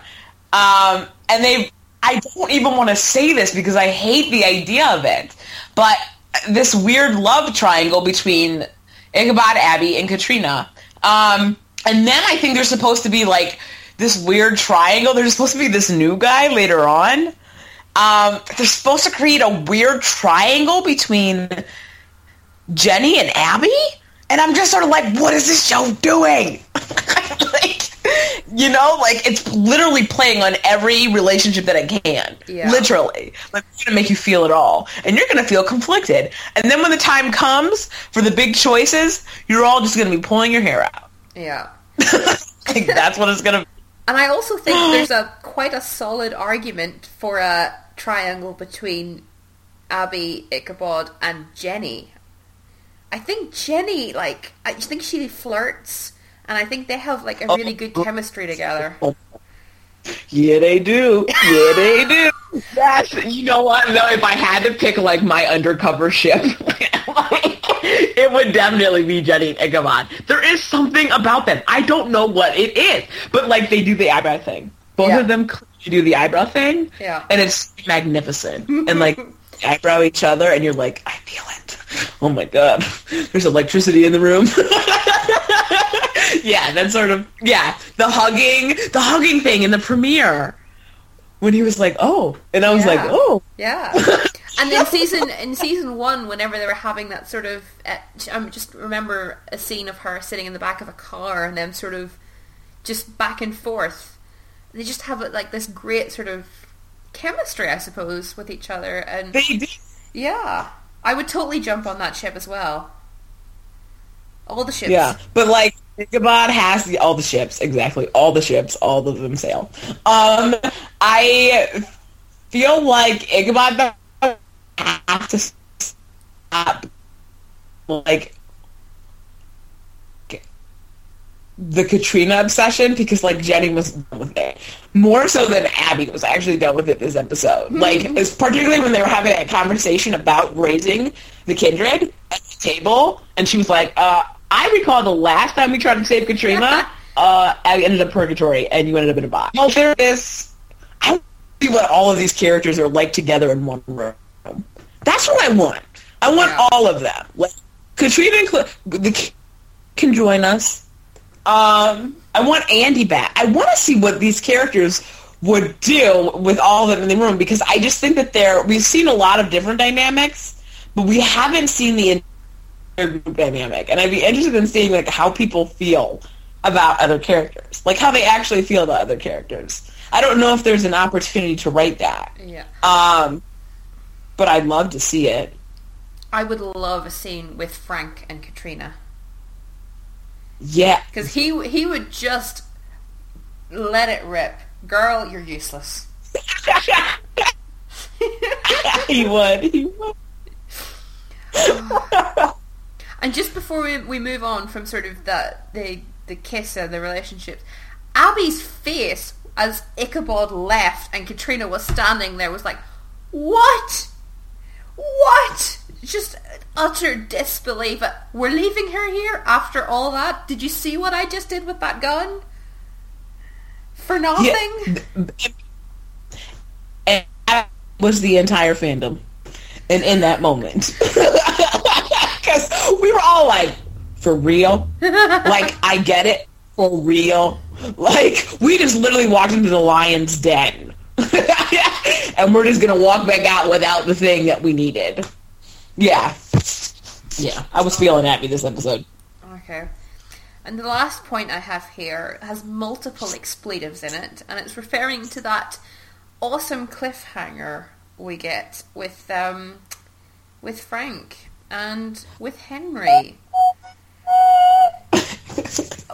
Um, and they, I don't even want to say this because I hate the idea of it, but this weird love triangle between Ichabod, Abby, and Katrina. Um, and then I think there's supposed to be like this weird triangle. There's supposed to be this new guy later on. Um, they're supposed to create a weird triangle between Jenny and Abby, and I'm just sort of like, what is this show doing? (laughs) like, you know, like it's literally playing on every relationship that it can. Yeah. Literally, like it's gonna make you feel it all, and you're gonna feel conflicted. And then when the time comes for the big choices, you're all just gonna be pulling your hair out. Yeah. (laughs) like that's what it's gonna. And I also think (gasps) there's a quite a solid argument for a triangle between Abby, Ichabod, and Jenny. I think Jenny, like, I think she flirts, and I think they have like a really good oh. chemistry together. Yeah, they do. Yeah, they (laughs) do. That's you know what? Though, if I had to pick like my undercover ship, (laughs) like, (laughs) it would definitely be Jenny and Ichabod. There is something about them. I don't know what it is, but like they do the eyebrow thing. Both yeah. of them do the eyebrow thing. Yeah, and it's magnificent. (laughs) and like eyebrow each other, and you're like, I feel it. Oh my god, (laughs) there's electricity in the room. yeah, that sort of yeah, the hugging, the hugging thing in the premiere when he was like, "Oh," and I was Yeah. like, "Oh." Yeah. And then season in season one, whenever they were having that sort of, uh, I just remember a scene of her sitting in the back of a car and them sort of just back and forth. They just have like this great sort of chemistry, I suppose, with each other. And yeah, I would totally jump on that ship as well. All the ships. Yeah, but like Ichabod has the, all the ships exactly, all the ships, all of them sail. Um, I feel like Ichabod have to stop like the Katrina obsession because like Jenny was done with it more so than Abby was actually done with it this episode. Like, it's particularly when they were having a conversation about raising the kindred at the table, and she was like, uh, "I recall the last time we tried to save Katrina, (laughs) uh, I ended up purgatory, and you ended up in a box." Well, there is. I see what all of these characters are like together in one room. That's what I want. I want Yeah. all of them. Like Katrina and Cl- can join us. Um, I want Andy back. I want to see what these characters would do with all of them in the room because I just think that they're. We've seen a lot of different dynamics, but we haven't seen the entire group dynamic, and I'd be interested in seeing like how people feel about other characters, like how they actually feel about other characters. I don't know if there's an opportunity to write that, Yeah. um, but I'd love to see it. I would love a scene with Frank and Katrina. Yeah, Because he he would just let it rip. Girl, you're useless. (laughs) he would. He would. (sighs) And just before we, we move on from sort of the the the kiss and the relationships, Abby's face as Ichabod left and Katrina was standing there was like, what? What? Just utter disbelief. We're leaving her here after all that. Did you see what I just did with that gun? For nothing. and that was the entire fandom, and in that moment, (laughs) because we were all like, "For real? (laughs) like I get it, for real? Like we just literally walked into the lion's den, (laughs) and we're just gonna walk back out without the thing that we needed." Yeah, yeah, I was feeling happy this episode. Okay. And the last point I have here has multiple expletives in it, and it's referring to that awesome cliffhanger we get with um, with Frank and with Henry.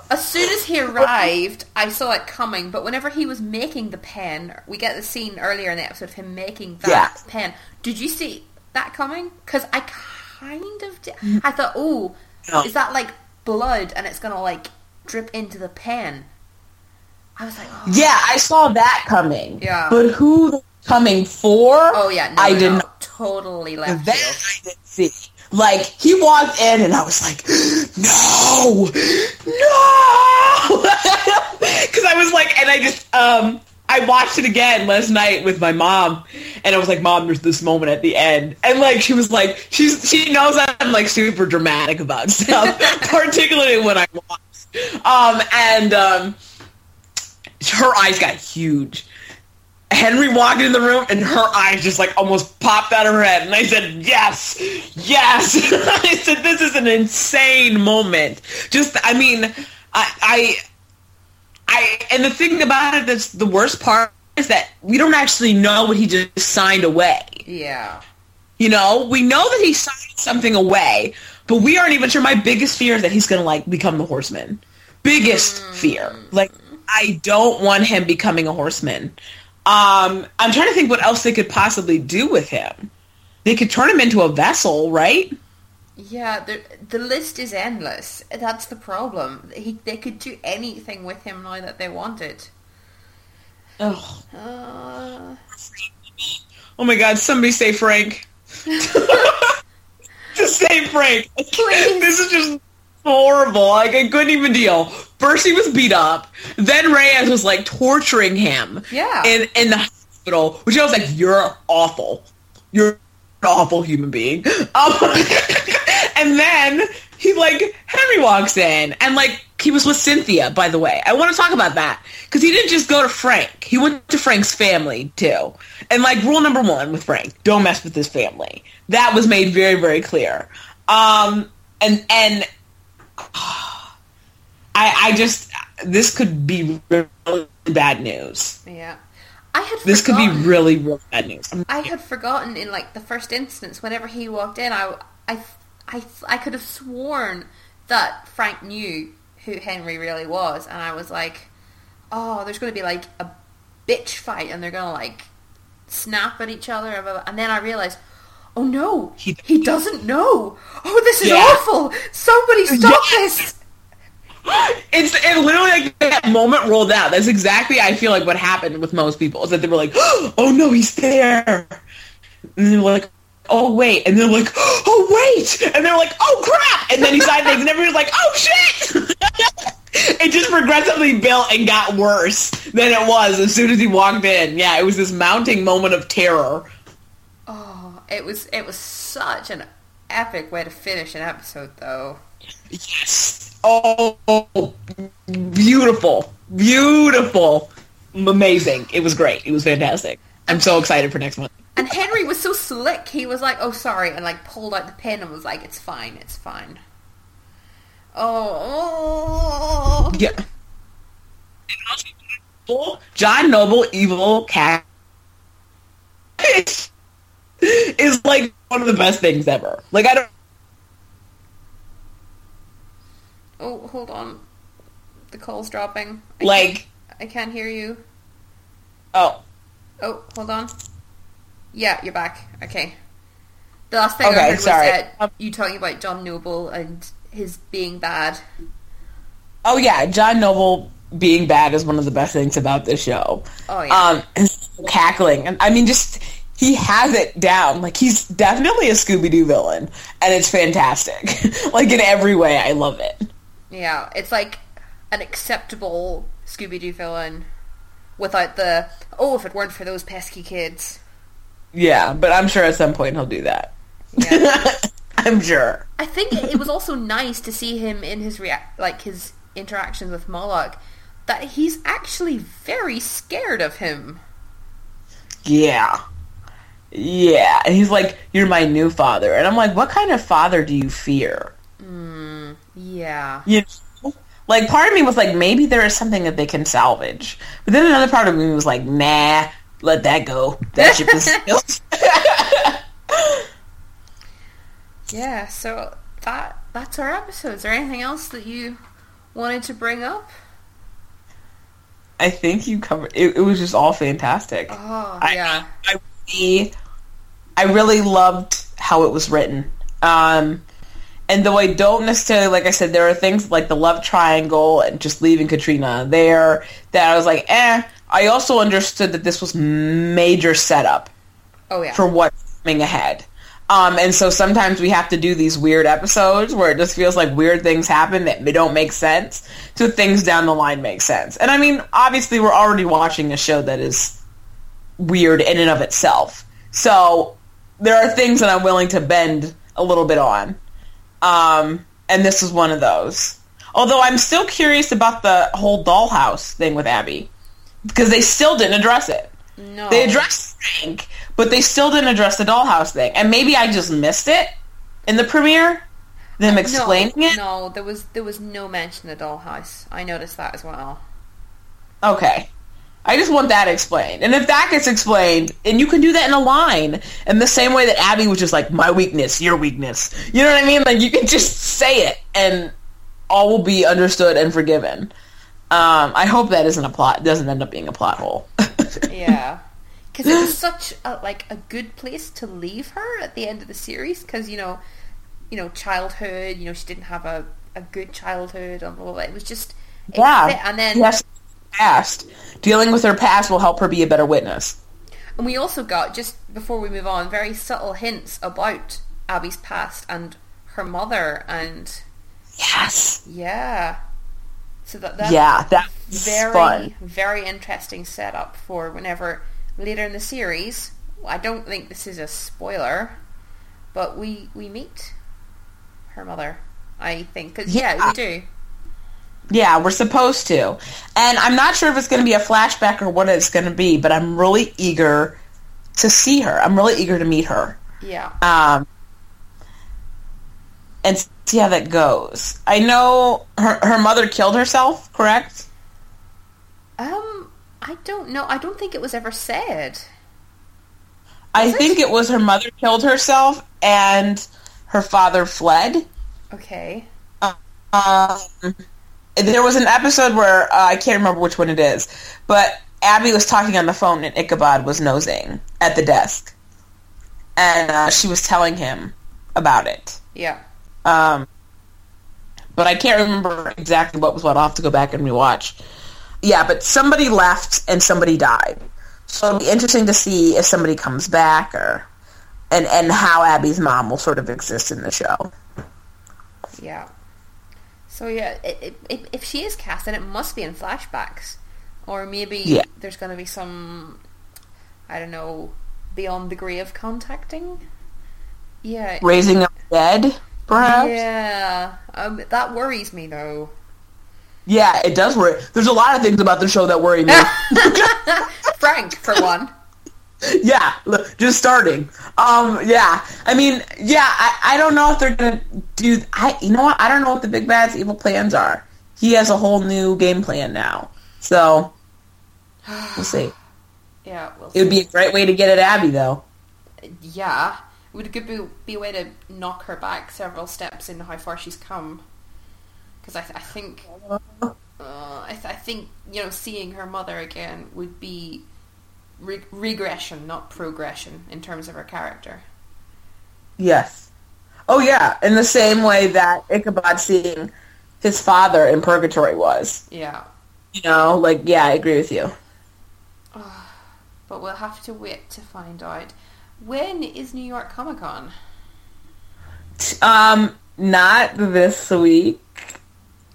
As soon as he arrived, I saw it coming, but whenever he was making the pen, we get the scene earlier in the episode of him making that Yeah. pen. Did you see that coming? Because I kind of did. Mm. I thought, oh, No. is that like blood and it's going to like drip into the pen? I was like, oh, Yeah, I saw that coming. Yeah. but who coming for? oh yeah, no, I no, didn't. totally left That. I didn't see. Like he walked in, and I was like, "No, no," (laughs) because I was like, and I just um, I watched it again last night with my mom, and I was like, "Mom, there's this moment at the end," and like she was like, she's she knows I'm like super dramatic about (laughs) stuff, (laughs) particularly when I watch, um, and um, her eyes got huge. Henry walked in the room and her eyes just like almost popped out of her head. And I said, yes, yes. (laughs) I said, this is an insane moment. Just, I mean, I, I, I, and the thing about it that's the worst part is that we don't actually know what he just signed away. Yeah. You know, we know that he signed something away, but we aren't even sure. My biggest fear is that he's going to like become the horseman. Biggest mm. fear. Like, I don't want him becoming a horseman. Um, I'm trying to think what else they could possibly do with him. They could turn him into a vessel, right? Yeah, the the list is endless. That's the problem. He, they could do anything with him now that they wanted. Oh, Uh, oh my God! Somebody say Frank. (laughs) (laughs) just say Frank. Please. This is just horrible. Like I couldn't even deal. First he was beat up, then Reyes was like torturing him. Yeah. In in the hospital, which I was like, you're awful. You're an awful human being. (laughs) Um, (laughs) and then he like Henry walks in and like he was with Cynthia, by the way. I want to talk about that because he didn't just go to Frank. He went to Frank's family too. And like rule number one with Frank, don't mess with his family. That was made very very clear. Um, and and (sighs) I I just this could be really bad news. Yeah. I had This could be really really bad news. I had forgotten in like the first instance, whenever he walked in, I, I, I, I could have sworn that Frank knew who Henry really was, and I was like, oh, there's going to be like a bitch fight, and they're going to like snap at each other, and blah, blah. and then I realized, oh no, He- he, doesn't know. Oh, this is Yeah. awful. Somebody stop this. (gasps) It's it literally like that moment rolled out. That's exactly I feel like what happened with most people is that they were like, (gasps) "Oh no, he's there," and they're like, "Oh wait," and they're like, (gasps) "Oh wait," and they're like, "Oh crap!" And then he signed things, and everyone's like, "Oh shit!" (laughs) it just progressively built and got worse than it was as soon as he walked in. Yeah, it was this mounting moment of terror. It was it was such an epic way to finish an episode, though. Yes. Oh, beautiful, beautiful, amazing. It was great. It was fantastic. I'm so excited for next month. And Henry was so slick. He was like, "Oh, sorry," and like pulled out the pen and was like, "It's fine, it's fine." Oh, Yeah. John Noble, evil cat, like one of the best things ever. Like I don't. oh, hold on. The call's dropping. I Like- can't- I can't hear you. Oh, Oh, hold on. Yeah, you're back. Okay. The last thing I Okay, heard sorry. was uh, Um, you talking about John Noble and his being bad. oh yeah, John Noble being bad is one of the best things about this show. Oh, yeah. Um, cackling, and I mean, just he has it down. Like he's definitely a Scooby Doo villain, and it's fantastic. (laughs) like in every way, I love it. Yeah, it's like an acceptable Scooby Doo villain without the oh, if it weren't for those pesky kids. Yeah, but I'm sure at some point he'll do that. Yeah. (laughs) I'm sure. I think it was also nice to see him in his rea- like his interactions with Moloch that he's actually very scared of him. Yeah. Yeah. And he's like, You're my new father. And I'm like, What kind of father do you fear? Mm, yeah. You know? Like part of me was like, maybe there is something that they can salvage. But then another part of me was like, nah, let that go. That ship is. (laughs) Yeah, so that that's our episode. Is there anything else that you wanted to bring up? I think you covered it, it was just all fantastic. Oh, I- yeah. I really, I really loved how it was written. Um, and though I don't necessarily, like I said, there are things like the love triangle and just leaving Katrina there that I was like, eh. I also understood that this was major setup Oh, yeah. for what's coming ahead. Um, and so sometimes we have to do these weird episodes where it just feels like weird things happen that don't make sense, so things down the line make sense. And I mean, obviously, we're already watching a show that is weird in and of itself. So there are things that I'm willing to bend a little bit on. Um, and this is one of those. Although I'm still curious about the whole dollhouse thing with Abby. Because they still didn't address it. no. They addressed Frank, but they still didn't address the dollhouse thing. And maybe I just missed it in the premiere, them explaining no, it. No, there was there was no mention of the Dollhouse. I noticed that as well. Okay. I just want that explained. And if that gets explained, and you can do that in a line, in the same way that Abby was just like, my weakness, your weakness. You know what I mean? Like, you can just say it, and all will be understood and forgiven. Um, I hope that isn't a plot, doesn't end up being a plot hole. (laughs) Yeah, because it was such a, like a good place to leave her at the end of the series. Because you know, you know, childhood. You know, she didn't have a, a good childhood. And blah, blah, blah. It was just it yeah. fit. and then yes, past. Dealing with her past will help her be a better witness. and we also got just before we move on very subtle hints about Abby's past and her mother and Yes. yeah. So that that's Yeah, that's very fun. very interesting setup for whenever later in the series. I don't think this is a spoiler, but we we meet her mother I think. 'Cause, yeah. Yeah. we do. Yeah, we're supposed to. And I'm not sure if it's going to be a flashback or what it's going to be, but I'm really eager to see her. I'm really eager to meet her. Yeah. Um, and see how that goes. I know her, her mother killed herself, correct? Um, I don't know. I don't think it was ever said. I Was it? think it was her mother killed herself and her father fled. Okay. Um, there was an episode where uh, I can't remember which one it is, but Abby was talking on the phone and Ichabod was nosing at the desk, and uh, she was telling him about it. Yeah. Um, but I can't remember exactly what was what. I'll have to go back and rewatch. Yeah, but somebody left and somebody died, so it'll be interesting to see if somebody comes back or and and how Abby's mom will sort of exist in the show. Yeah. So yeah, it, it, if she is cast, then it must be in flashbacks, or maybe Yeah. there's going to be some, I don't know, beyond the grave contacting. Yeah. Raising up the dead, perhaps. Yeah. Um, that worries me though. Yeah, it does worry. There's a lot of things about the show that worry me. (laughs) Frank, for one. (laughs) yeah, look, just starting. Um, yeah, I mean, yeah, I, I don't know if they're gonna do. I, you know what? I don't know what the big bad's evil plans are. He has a whole new game plan now, so (sighs) we'll see. Yeah. We'll It would be a great way to get at Abby, though. Yeah. It would be, be a way to knock her back several steps in how far she's come. Because I, th- I think, uh, I, th- I think you know, seeing her mother again would be re- regression, not progression, in terms of her character. Yes. Oh yeah, in the same way that Ichabod seeing his father in purgatory was. Yeah. You know, like yeah, I agree with you. But we'll have to wait to find out. When is New York Comic Con? Um, not this week.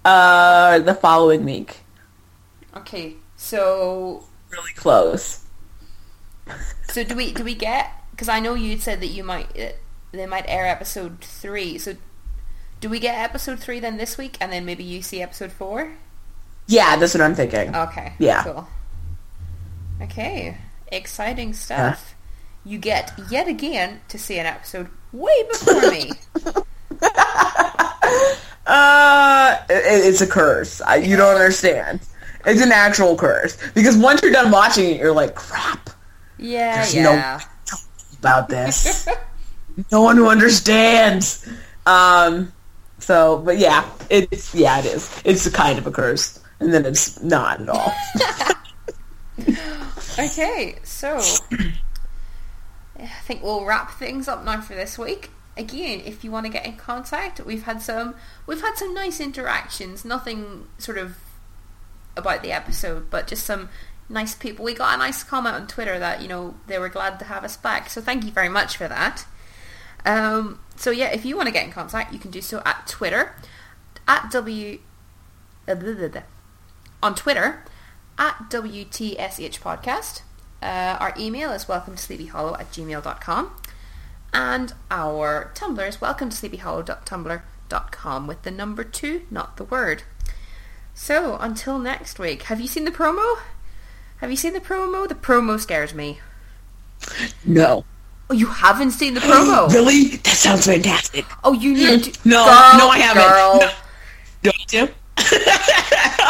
Uh, the following week. Okay, so Really close. So do we do we get? Because I know you said that you might uh, they might air episode three. So do we get episode three then this week, and then maybe you see episode four? Yeah, that's what I'm thinking. Okay. Yeah. Cool. Okay. Exciting stuff. You get yet again to see an episode way before me. (laughs) Uh, it, it's a curse. I, you don't understand. It's an actual curse because once you're done watching it, you're like, crap Yeah, There's no- yeah. (laughs) about this. (laughs) no one who understands. Um, so, but yeah, it's yeah, it is. It's a kind of a curse, and then it's not at all. (laughs) Okay, so (clears throat) I think we'll wrap things up now for this week. Again, if you want to get in contact, we've had some we've had some nice interactions. Nothing sort of about the episode, but just some nice people. We got a nice comment on Twitter that you know they were glad to have us back. So thank you very much for that. Um, so yeah, if you want to get in contact, you can do so at Twitter at w uh, blah, blah, blah. on Twitter at WTSH Podcast. Uh, our email is welcome to sleepyhollow at gmail.com. And our Tumblr is welcome to sleepyhollow.tumblr.com with the number two, not the word. So, until next week, have you seen the promo? Have you seen the promo? The promo scares me. no, Oh, you haven't seen the promo? (gasps) really, that sounds fantastic. Oh, you need to. (gasps) No, Girl, no, I haven't. Girl. No. Do I to?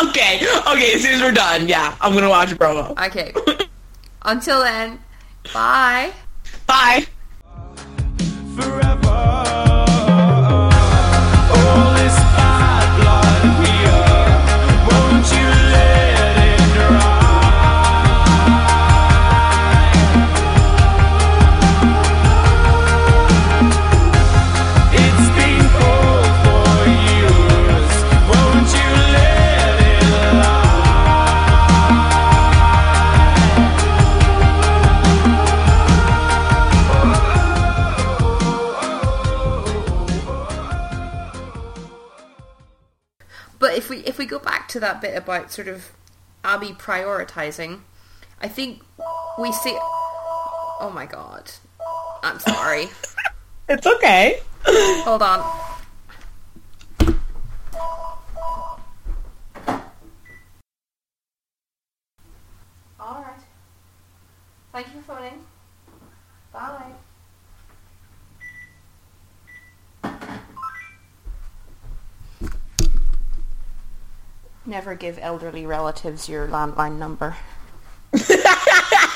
okay, okay. As soon as we're done, yeah, I'm gonna watch a promo. Okay. Until then, bye. Bye. forever. if we go back to that bit about sort of Abby prioritizing, I think we see. Oh my god. I'm sorry. (laughs) it's okay. Hold on. All right. Thank you for phoning. Never give elderly relatives your landline number. (laughs)